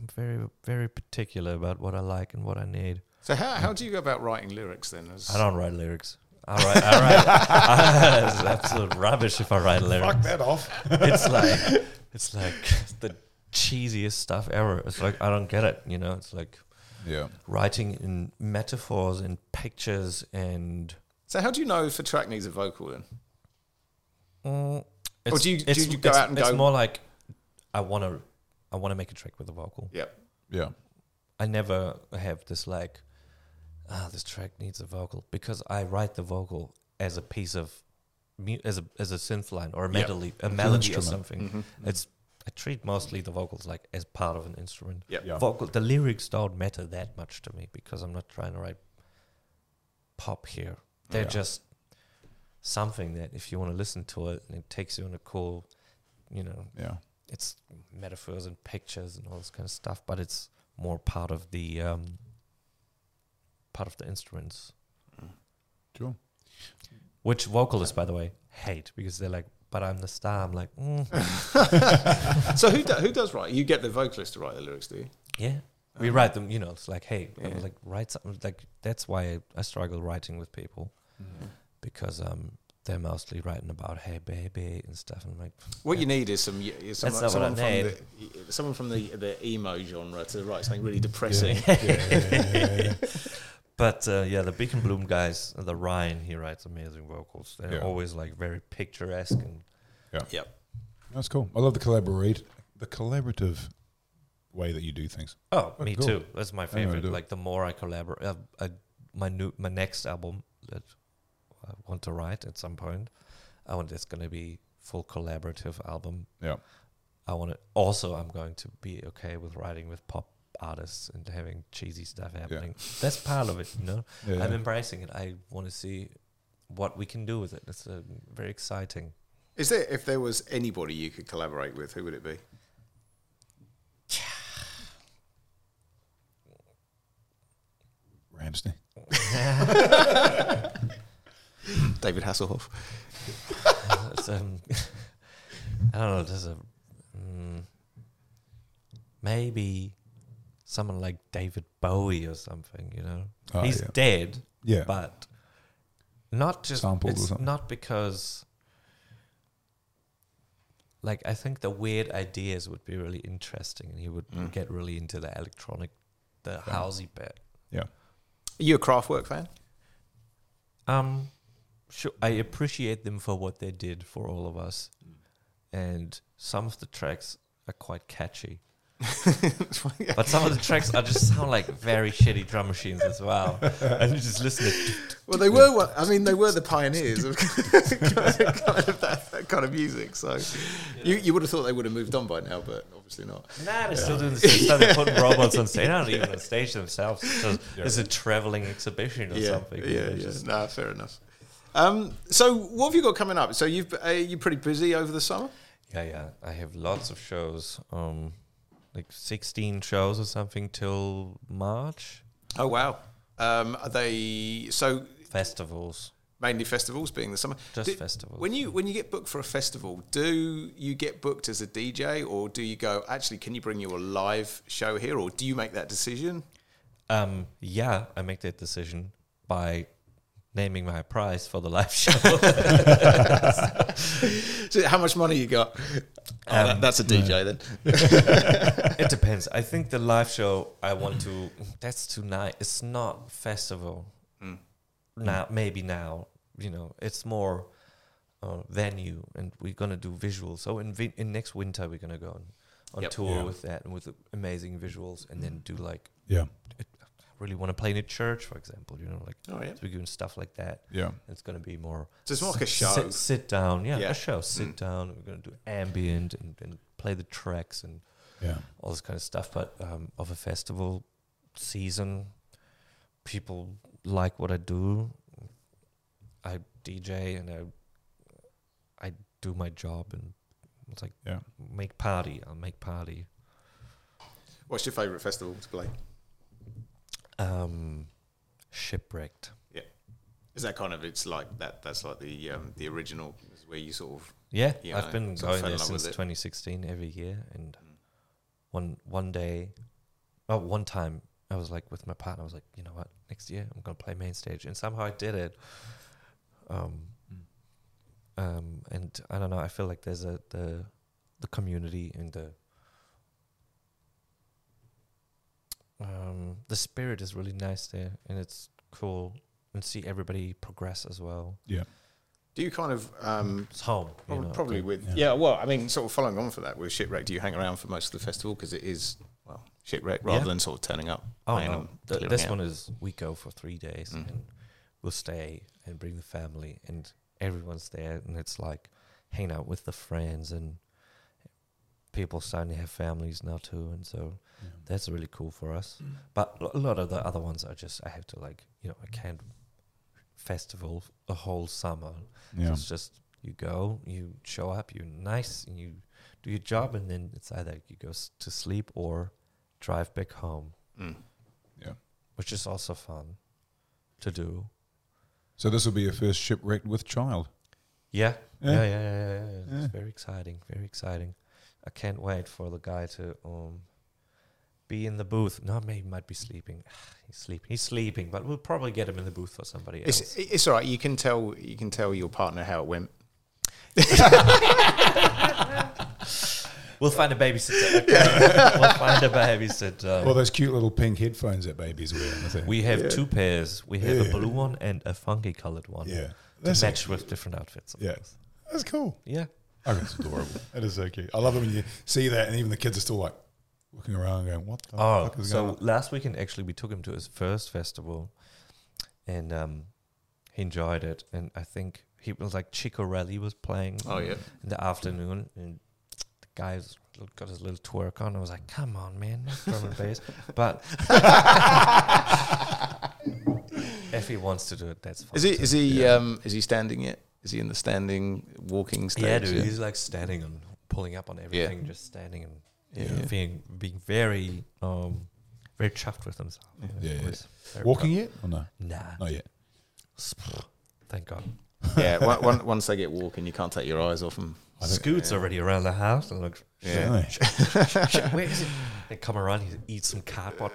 I'm very very particular about what I like and what I need. So how, how do you go about writing lyrics then? As I don't write lyrics. I write. I write. it's absolute rubbish if I write lyrics. Fuck that off. it's like it's like the cheesiest stuff ever. It's like I don't get it. You know, it's like Yeah. writing in metaphors and pictures and. So how do you know if a track needs a vocal then? Mm, Or do you- do it's- you go out and It's go- more like I want to, I want to make a track with a vocal. Yep. Yeah. I never have this like, ah, this track needs a vocal because I write the vocal as a piece of, mu- as a as a synth line or a Yeah. melody, a melody or something. Mm-hmm. It's I treat mostly the vocals like as part of an instrument. Yep. Yeah. Vocal, the lyrics don't matter that much to me because I'm not trying to write pop here. They're Yeah. just something that if you want to listen to it and it takes you on a cool, you know, Yeah. it's metaphors and pictures and all this kind of stuff, but it's more part of the um, part of the instruments. Sure. Which vocalists, by the way, hate because they're like, "But I'm the star." I'm like, mm, So who do, who does write? You get the vocalist to write the lyrics, do you? "Yeah." We write them, you know. It's like, "Hey, Yeah. like write something." Like that's why I, I struggle writing with people because um, they're mostly writing about "Hey, baby" and stuff. And I'm like, What you need is some, y- is some That's someone from the someone from the the emo genre to write something really depressing. Yeah. yeah, yeah, yeah, yeah. But uh, yeah, the Beacon Bloom guys, the Ryan, he writes amazing vocals. They're Yeah. always like very picturesque and Yep. That's cool. I love the collaborate, the collaborative way that you do things. oh, Oh, me cool. too. That's my I know how to favorite. Like the more I collaborate, uh, I, my new my next album that I want to write at some point, I want it's going to be full collaborative album. Yeah. I want to also. I'm going to be okay with writing with pop artists and having cheesy stuff happening. That's part of it, you know. Yeah. I'm embracing it. I want to see what we can do with it. It's uh, very exciting. Is there if there was anybody you could collaborate with, who would it be? Ramsey. David Hasselhoff. It's, um, I don't know. There's a mm, maybe someone like David Bowie or something. You know, Oh, he's yeah. dead, Yeah. but not just Sampled it's something. not because. Like I think the weird ideas would be really interesting, and he would Mm. get really into the electronic, the housey bit. yeah. Are you a Kraftwerk fan? Um, sure. I appreciate them for what they did for all of us, and some of the tracks are quite catchy. but some of the tracks are just sound like very shitty drum machines as well, and you just listen to. Well, they were. I mean, they were the pioneers of kind of that, that kind of music. So, you you would have thought they would have moved on by now, but obviously not. Nah, they're still doing the same stuff. They're putting robots on stage. They're not even on stage themselves. It's, just, it's a traveling exhibition or yeah, something. yeah, yeah. just- Nah, fair enough. Um, so, what have you got coming up? So, you've are you pretty busy over the summer? Yeah, yeah. I have lots of shows. Um, like sixteen shows or something till March. Oh wow. Um, are they so Festivals, mainly festivals being the summer? just Do- festivals. When you when you get booked for a festival, do you get booked as a DJ, or do you go? Actually, can you bring your live show here, or do you make that decision? Um, yeah, I make that decision by naming my price for the live show. So how much money you got? Oh, that- Um, that's a DJ then. it depends. I think the live show I want to. That's tonight. It's not festival. Mm. Now, maybe now, you know, it's more uh, venue, and we're gonna do visuals. So in vi- in next winter, we're gonna go on, on Yep. tour Yeah. with that and with amazing visuals, and then do like Yeah. Really want to play in a church, for example. You know, like Oh yeah. so we're doing stuff like that. Yeah. It's gonna be more So it's more like a show. Sit, sit down, yeah, Yeah. a show. Sit Mm. down. We're gonna do ambient and, and play the tracks and Yeah. all this kind of stuff. But um, of a festival season, people like what I do. I DJ and I I do my job and it's like Yeah. make party. I'll make party. What's your favourite festival to play? Um, shipwrecked. Yeah, is that kind of it's like that? That's like the um, the original is where you sort of Yeah, You I've been going there since 2016 every year, and Mm. one one day, oh, one time I was like with my partner, I was like, you know what, next year I'm gonna play main stage, and somehow I did it. Um, Mm. um, and I don't know, I feel like there's a the the community and the um the spirit is really nice there, and it's cool and see everybody progress as well. Yeah. do you kind of um, It's home, you Probably, know, probably with yeah. yeah. Well, I mean, sort of following on for that with shipwreck. Do you hang around for most of the festival because it is well shipwreck rather Yeah. than sort of turning up? Oh playing no! and Th- this out? one is we go for three days Mhm. and we'll stay and bring the family and everyone's there and it's like hanging out with the friends and people starting to have families now too and so that's really cool for us. But lo- a lot of the other ones are just I have to like you know I can't festival a whole summer. So it's just you go, you show up, you're nice, and you do your job, and then it's either you go s- to sleep or drive back home Mm. Yeah. which is also fun to do. So this will be your first shipwrecked with child. Yeah, Yeah. yeah, yeah, yeah. yeah, yeah. Yeah. It's very exciting, very exciting. I can't wait for the guy to um be in the booth. No, maybe he might be sleeping. He's sleeping. He's sleeping, but we'll probably get him in the booth for somebody else. It's it's all right. You can tell you can tell your partner how it went. we'll find a babysitter. Okay? we'll find a babysitter. Well, those cute little pink headphones that babies wear. I think. we have Yeah. two pairs. We have a blue one and a funky colored one. yeah. To That's match with different outfits. of Yeah. course. That's cool. Yeah. I think it's adorable. it is so cute. I love it when you see that, and even the kids are still like looking around, going, "What the Oh, fuck is so going on?" last weekend actually we took him to his first festival, and um, he enjoyed it. And I think he was like Chico Rally was playing Oh yeah. in the afternoon, and the guy's got his little twerk on. I was like, "Come on, man, drum and bass." But if he wants to do it, that's fine. Is he too. is he Yeah. um is he standing yet? Is he in the standing, walking stage? Yeah, dude, he's like standing and pulling up on everything, yeah. just standing and yeah, Yeah. being being very um very chuffed with himself. Yeah, yeah. Always very Walking yet or no? proud. Nah. Not yet. Thank God. yeah. on- on- once they get walking, you can't take your eyes off them. I think- Scoot's already around the house and like, Yeah. shit, where is it? They come around, he eats some cardboard.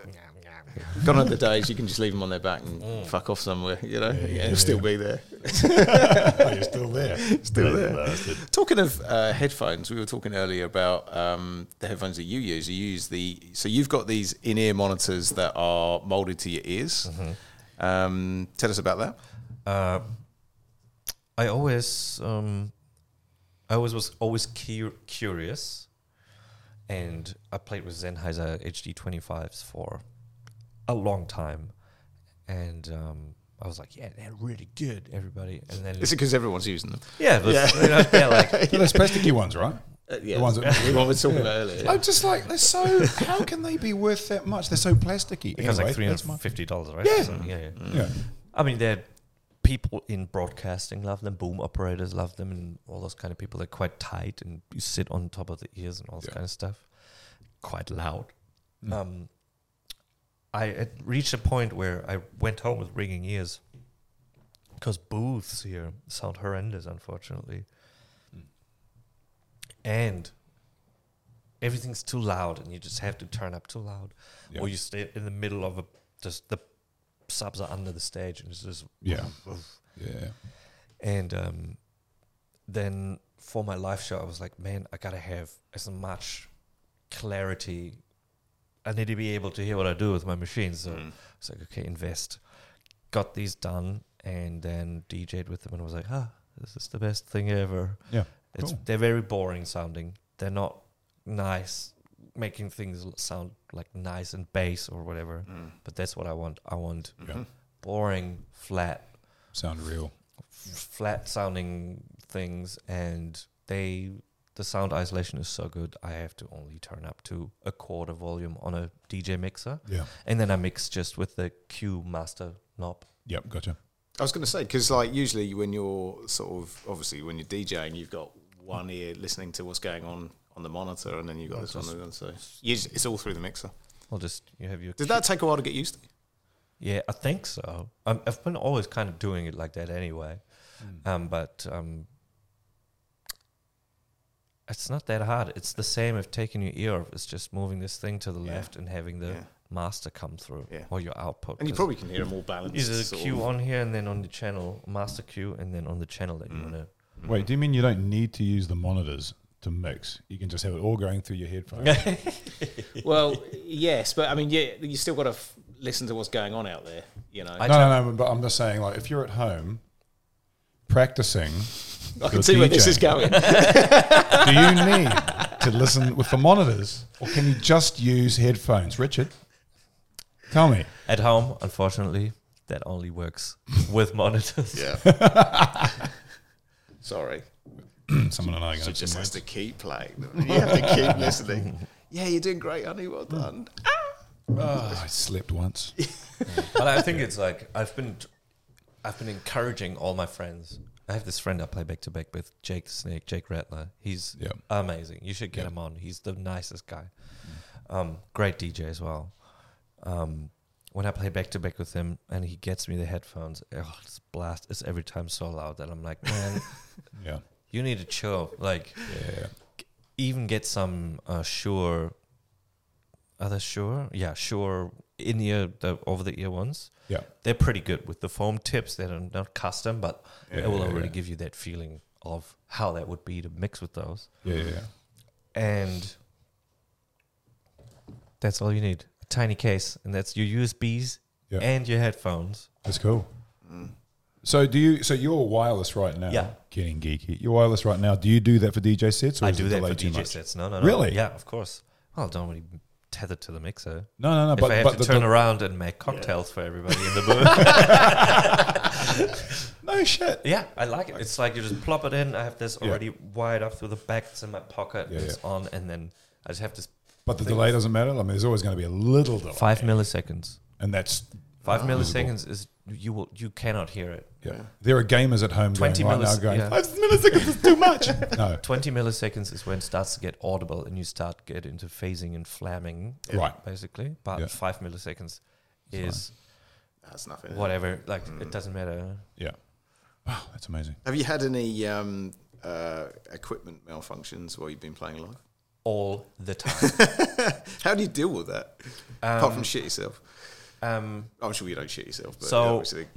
Gone are the days you can just leave them on their back and Mm. fuck off somewhere. You know, yeah, yeah, he'll still be there. oh, you're still there. Still there. Talking of uh, headphones, we were talking earlier about um, the headphones that you use. You use the so you've got these in-ear monitors that are molded to your ears. Um, tell us about that. Uh, I always, um, I always was always cu- curious, and I played with Sennheiser HD 25s for a long time, and um, I was like, yeah, they're really good, everybody. And then Is it because everyone's using them? yeah, but, you know, they're like They're those plasticky ones, right? Uh, yeah, The ones that- the one we were talking about earlier. I'm just like, they're so. How can they be worth that much? They're so plasticky. it was like Anyway, three that's hundred my- fifty dollars, right? Yeah. So, yeah, yeah. Yeah. I mean, they're people in broadcasting love them, boom operators love them, and all those kind of people. They're quite tight, and you sit on top of the ears and all this Yeah. kind of stuff. Quite loud. Mm. Um, I had reached a point where I went home with ringing ears because booths here sound horrendous, unfortunately, Mm. and everything's too loud, and you just have to turn up too loud, Yeah. or you stay in the middle of a just the subs are under the stage, and it's just Yeah. Yeah. and um, then for my live show, I was like, man, I gotta have as much clarity. I need to be able to hear what I do with my machines. So Mm. it's like, okay, invest. Got these done, and then DJ'd with them, and was like, ah, this is the best thing ever. Yeah. It's Cool. they're very boring sounding. They're not nice, making things sound like nice and bass or whatever. Mm. But that's what I want. I want Yeah. boring, flat, Sound real. flat sounding things and they the sound isolation is so good I have to only turn up to a quarter volume on a DJ mixer Yeah. and then I mix just with the cue master knob. Yep. Gotcha. I was going to say because like usually when you're sort of obviously when you're DJing, you've got one ear listening to what's going on on the monitor, and then you've got Well, this on just- the other. So just- it's all through the mixer. I'll just you have your Did that take a while to get used to? Yeah, I think so. I'm, I've been always kind of doing it like that anyway. Mm. Um, but um, it's not that hard. It's the same if taking your ear off. It's just moving this thing to the Yeah. left and having the Yeah. master come through Yeah. or your output. And you 'cause probably can hear them all balanced. Either a sort cue on here and then on the channel, master cue, and then on the channel that you Mm. want to. Wait, do you mean you don't need to use the monitors to mix? You can just have it all going through your headphones. Well, yes, but I mean, yeah, you still got to f- listen to what's going on out there. You know, I no, no, no. But I'm just saying, like, if you're at home practicing, I can your see where this is going. Do you need to listen with the monitors, or can you just use headphones, Richard? Tell me. At home, unfortunately, that only works with monitors. yeah. Sorry. Someone and I are So going just to has to keep playing. them. You have to keep listening. Yeah, you're doing great, honey. Well done. Oh, I slept once. but I think it's like I've been, I've been encouraging all my friends. I have this friend I play back to back with, Jake the Snake, Jake Rattler. He's Yeah. amazing. You should get Yeah. him on. He's the nicest guy. Um, great DJ as well. Um, when I play back to back with him and he gets me the headphones, oh, it's blast. It's every time so loud that I'm like, man, Yeah. you need to chill. Like, Yeah. even get some uh, Shure. Are they Shure? Yeah, Shure in ear the over the ear ones. Yeah. They're pretty good with the foam tips. They're not custom, but Yeah, it will yeah, already yeah. give you that feeling of how that would be to mix with those. Yeah. Yeah. And that's all you need. A tiny case, and that's your USBs and your headphones. That's cool. So do you? So you're wireless right now. Yeah. Getting geeky. You're wireless right now. Do you do that for DJ sets? Or I do that for DJ much? sets. No, no, no. Really? Yeah, of course. Well, don't really tether to the mixer. No, no, no. if but I have but to the, turn the- around and make cocktails for everybody in the booth. no shit. Yeah, I like it. It's like you just plop it in. I have this Yeah. already wired up through the back. It's in my pocket. Yeah, it's on, and then I just have this But the delay doesn't matter. I mean, there's always going to be a little delay, five milliseconds. and that's Five milliseconds is you will you cannot hear it. Yeah. There are gamers at home 20 going right now going, yeah. five milliseconds is too much. no. 20 milliseconds is when it starts to get audible and you start get into phasing and flamming, Right. basically. But Yeah. five milliseconds is That's nothing. whatever. Like it doesn't matter. Yeah. Wow, that's amazing. Have you had any um, uh, equipment malfunctions while you've been playing live? All the time. How do you deal with that? Apart from shit yourself. um, I'm sure you don't shit yourself, but So- obviously.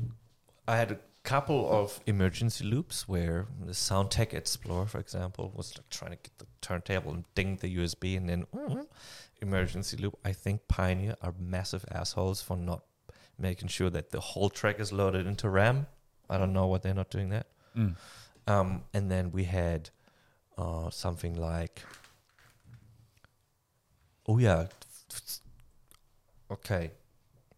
I had a couple of emergency loops where the Soundtech Explorer, for example, was like trying to get the turntable and ding the USB and then mm, emergency loop. I think Pioneer are massive assholes for not making sure that the whole track is loaded into RAM. I don't know what they're not doing that. Mm. Um, and then we had uh, something like, oh yeah, okay,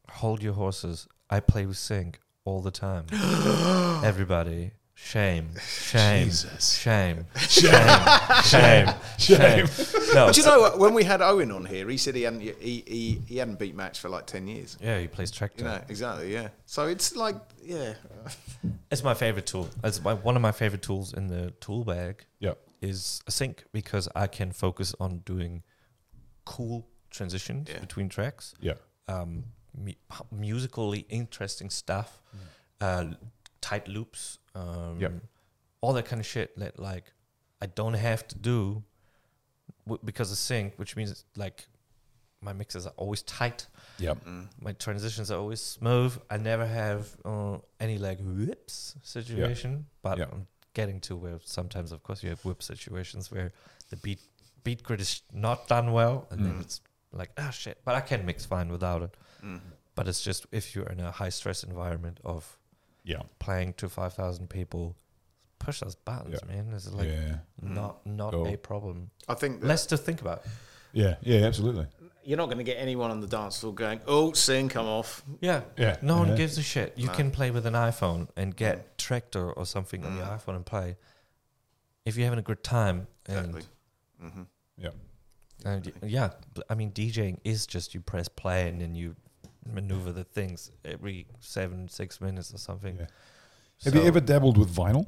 hold your horses. I play with sync all the time. Everybody, shame, shame, Jesus. shame, shame, shame, shame. No, But you know what? When we had Owen on here, he said he hadn't he, he, he hadn't beat match for like ten years. yeah, he plays Traktor. You know exactly, yeah. So it's like, yeah, It's my favorite tool. It's my, one of my favorite tools in the tool bag Yeah. is a sync because I can focus on doing cool transitions Yeah. between tracks. Yeah. um, mu- musically interesting stuff, uh, tight loops, um, Yep. all that kind of shit that like I don't have to do w- because of sync, which means like my mixes are always tight, Yeah. my transitions are always smooth. I never have uh, any like whips situation, but Yeah. I'm getting to where sometimes, of course, you have whip situations where the beat beat grid is not done well, and then Mm. it's like ah shit. But I can mix fine without it. Mm. But it's just if you're in a high stress environment of Yeah. playing to five thousand people, push those buttons, Yeah. man. It's like yeah. not not Cool. a problem. I think Less to think about. Yeah. Yeah. Absolutely. you're not going to get anyone on the dance floor going, "Oh, sing, come off." Yeah. Yeah. No one gives a shit. You No. can play with an iPhone and get Traktor or something on your Mm. iPhone and play. If you're having a good time, and, Exactly. hmm Yeah. and yeah, I mean DJing is just you press play and then you maneuver the things every seven six minutes or something. Yeah. Have you ever dabbled with vinyl?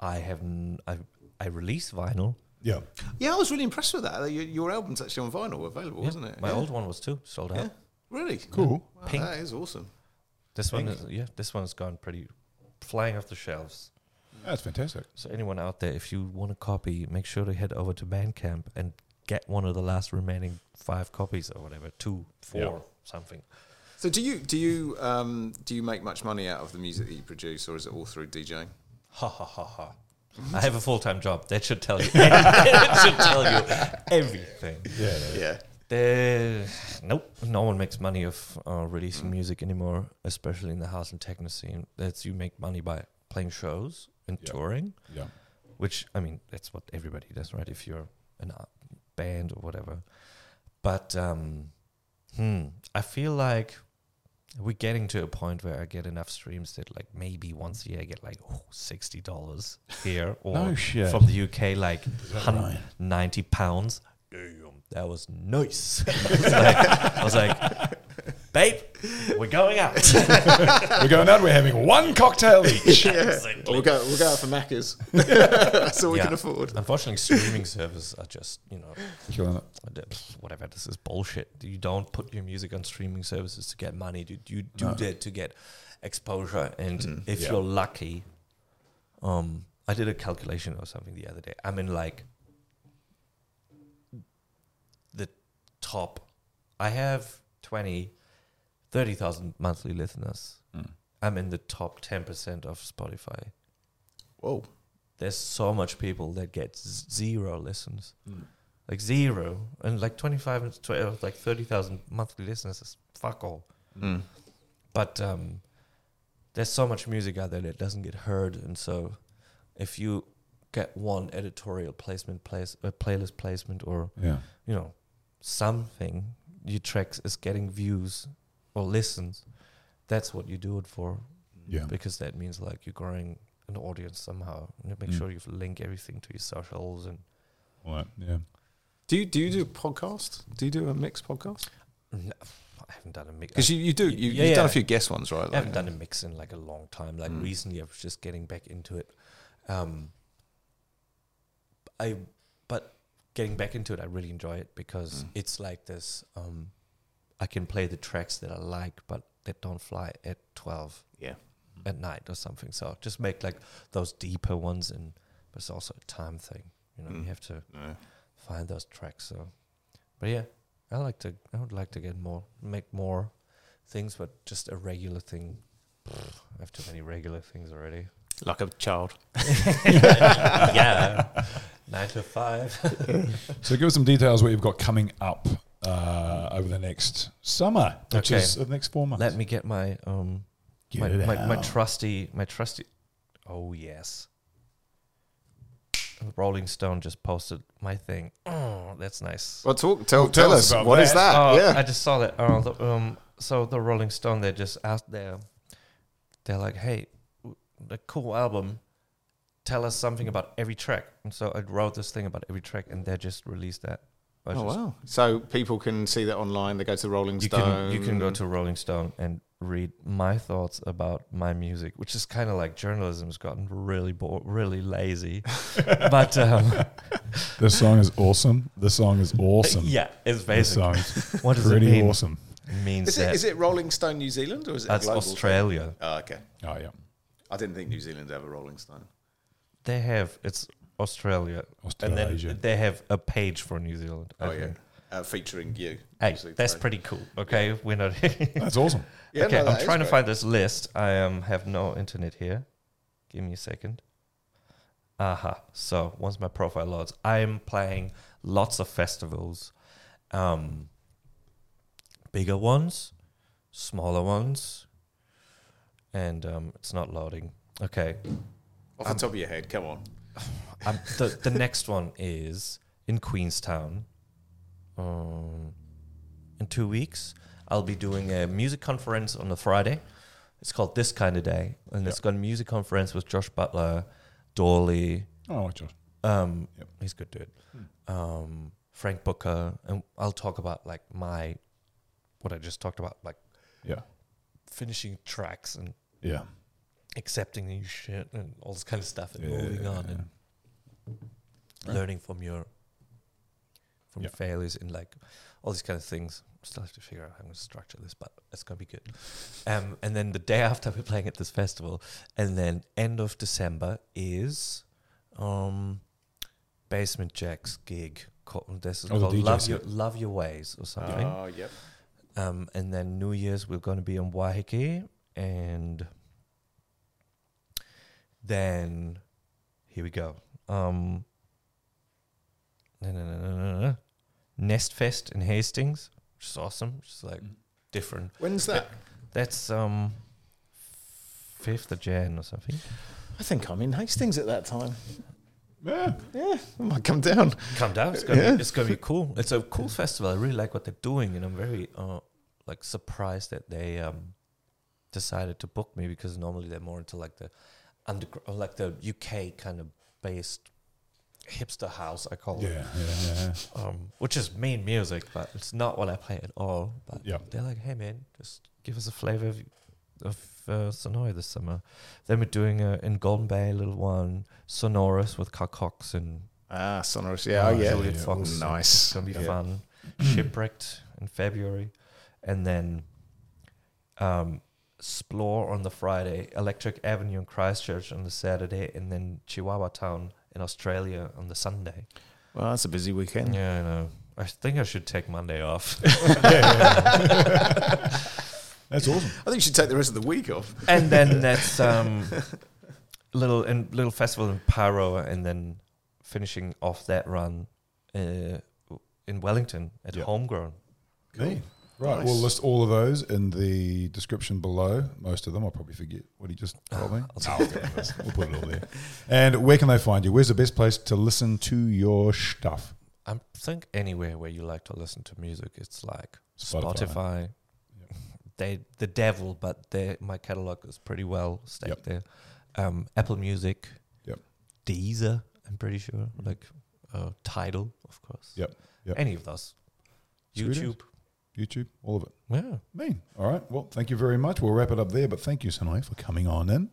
I have n- I I release vinyl. Yeah. Yeah, I was really impressed with that. Your, your album's actually on vinyl available, Yeah, isn't it? My yeah. old one was too sold out. Yeah. Really Cool. Wow, Pink. That is awesome. This one, is, yeah, this one's gone pretty flying off the shelves. That's fantastic. So anyone out there, if you want a copy, make sure to head over to Bandcamp and get one of the last remaining five copies or whatever, two, four, Yeah. something. So do you do you um, do you make much money out of the music that you produce, or is it all through DJing? Ha ha ha ha. I have a full time job. That should tell you. that should tell you everything. Yeah. Yeah. There, nope. No one makes money of uh, releasing music anymore, especially in the house and techno scene. That's you make money by playing shows and Yeah. touring. Yeah. which I mean that's what everybody does, right? If you're in a band or whatever. But um, hmm, I feel like we're getting to a point where I get enough streams that like maybe once a year I get like oh, sixty dollars here or No from the UK like right? ninety pounds. Damn, that was nice. I was like, I was like, babe, we're going out. We're going out. We're having one cocktail each. yeah. We'll go we'll go out for Macca's. That's all we Yeah. can afford. Unfortunately, streaming services are just you know Killing whatever this is bullshit you don't put your music on streaming services to get money you, you do No. that to get exposure and Mhm. if Yeah. you're lucky um i did a calculation or something the other day i'm in like the top i have 20 30000 monthly listeners Mm. i'm in the top 10% of spotify Whoa. there's so much people that get z- zero listens Mm. like zero and like 25 and 12 like 30,000 monthly listeners is fuck all Mm. but um there's so much music out there that doesn't get heard and so if you get one editorial placement place a playlist placement or Yeah. you know something your tracks is getting views or listens that's what you do it for Yeah. because that means like you're growing an audience somehow and you make Mm. sure you link everything to your socials and All right. Yeah. Do you do you do a podcast? Do you do a mixed podcast? I haven't done a mix. Because you, you do you, Yeah, you've done a few guest ones, right? I haven't done a mix in like a long time. Like Mm. recently, I was just getting back into it. Um, I, but getting back into it, I really enjoy it because Mm. it's like this. Um, I can play the tracks that I like, but that don't fly at twelve Yeah. at night or something. So just make like those deeper ones, and but it's also a time thing. You know, Mm. you have to Yeah. find those tracks. So, but yeah, I like to. I would like to get more, make more things, but just a regular thing. Pfft, I have too many regular things already. Like a child. yeah, nine to five. So give us some details what you've got coming up uh, over the next summer, which Okay. is the next four months. Let me get my um Get my, my, my trusty my trusty. Oh yes. Rolling Stone just posted my thing. Oh, that's nice. Well, talk, tell, Well, tell tell us us, about what is that. that? Oh, yeah. I just saw that. Oh, the, um, so the Rolling Stone, they just asked their, they're like, hey, the cool album. Tell us something about every track. And so I wrote this thing about every track, and they just released that. I Oh wow! So people can see that online. They go to the Rolling You Stone. can you can go to Rolling Stone and read my thoughts about my music, which is kind of like journalism's gotten really bo- really lazy. but um, This song is awesome. This song is awesome. yeah, it's This basically song what does it mean? awesome. Means Is it, that is it Rolling Stone New Zealand or is it that's global thing? Australia. Oh, okay. Oh yeah, I didn't think New Zealand have a Rolling Stone. They have it's Australia, and then they have a page for New Zealand. I Oh yeah, uh, featuring you. Hey, that's so- pretty cool. Okay, we're not. That's awesome. Yeah, okay, no, that I'm trying to great. find this list. I um have no internet here. Give me a second. Aha. So once my profile loads, I'm playing lots of festivals, um, bigger ones, smaller ones, and um, it's not loading. Okay, Off the top of your head, come on. um, the the next one is in Queenstown. Um, in two weeks, I'll be doing a music conference on a Friday. It's called This Kind of Day, and it's got a music conference with Josh Butler, Dawley. Oh, Josh. Um, Yep. he's good dude. Um, Frank Booker, and I'll talk about like my what I just talked about, like Yeah, finishing tracks and yeah. accepting new shit and all this kind of stuff, and Yeah, moving on yeah. and Right. learning from your from your Yeah. failures and like all these kind of things. Still have to figure out how I'm going to structure this, but it's going to be good. Um, and then the day after we're playing at this festival, and then end of December is um, Basement Jaxx gig. Called, this is Oh, called Love Your. Love Your Ways or something. Oh, yep. Um, and then New Year's we're going to be in Waiheke, and then here we go. Um, no, no, no, no, no, no. Nest Fest in Hastings, which is awesome. Which is like different. When's that? That's um fifth of Jan or something. I think I'm in Hastings at that time. Yeah. Yeah, I might come down. Come down. It's gonna Yeah. be, it's gonna be cool. It's a cool festival. I really like what they're doing, and I'm very uh like surprised that they um decided to book me because normally they're more into like the under like the UK kind of based hipster house. I call Yeah, it, yeah, yeah. um, which is mean music, but it's not what I play at all. But Yeah. they're like, hey man, just give us a flavor of, of uh, Sanoi this summer. Then we're doing a, in Golden Bay a little one, Sonorous with Carl Cox and Ah, Sonorous. Yeah, Oh, oh, yeah. Julian yeah, Fox. awesome. Nice. It's gonna be Yeah. fun. Shipwrecked in February, and then um, Splore on the Friday, Electric Avenue in Christchurch on the Saturday, and then Chihuahua Town in Australia on the Sunday. Well, that's a busy weekend. Yeah, I know. I think I should take Monday off. That's awesome. I think you should take the rest of the week off. and then that's um little and little festival in Paro, and then finishing off that run uh, in Wellington at Yeah. Homegrown. Hey. Right, Nice. we'll list all of those in the description below. Most of them, I'll probably forget what he just told me. No, we'll put it all there. And where can they find you? Where's the best place to listen to your stuff? I think anywhere where you like to listen to music, it's like Spotify. Spotify. They the devil, but they my catalog is pretty well stacked there. Um, Apple Music. Yep. Deezer, I'm pretty sure. Like uh, Tidal, of course. Yep, yep. Any of those. YouTube. YouTube, all of it. Yeah. Mean. All right. Well, thank you very much. We'll wrap it up there. But thank you, Sanoi, for coming on in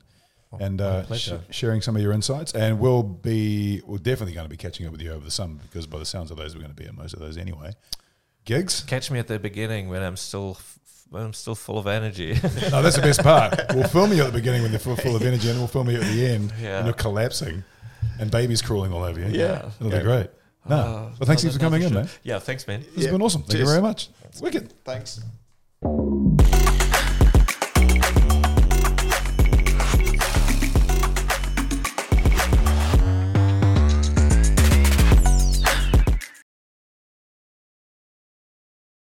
and uh, sh- sharing some of your insights. And we'll be we're definitely going to be catching up with you over the summer because by the sounds of those, we're going to be at most of those anyway. Gigs? Catch me at the beginning when I'm still f- when I'm still full of energy. No, that's the best part. We'll film you at the beginning when you're full, full of energy, and we'll film you at the end Yeah. when you're collapsing and babies crawling all over you. Yeah. It'll Yeah. be great. No. Uh, well, thanks for coming in, show. man. Yeah, thanks, man. This has been awesome. Thank you very much. It's Wicked. Thanks.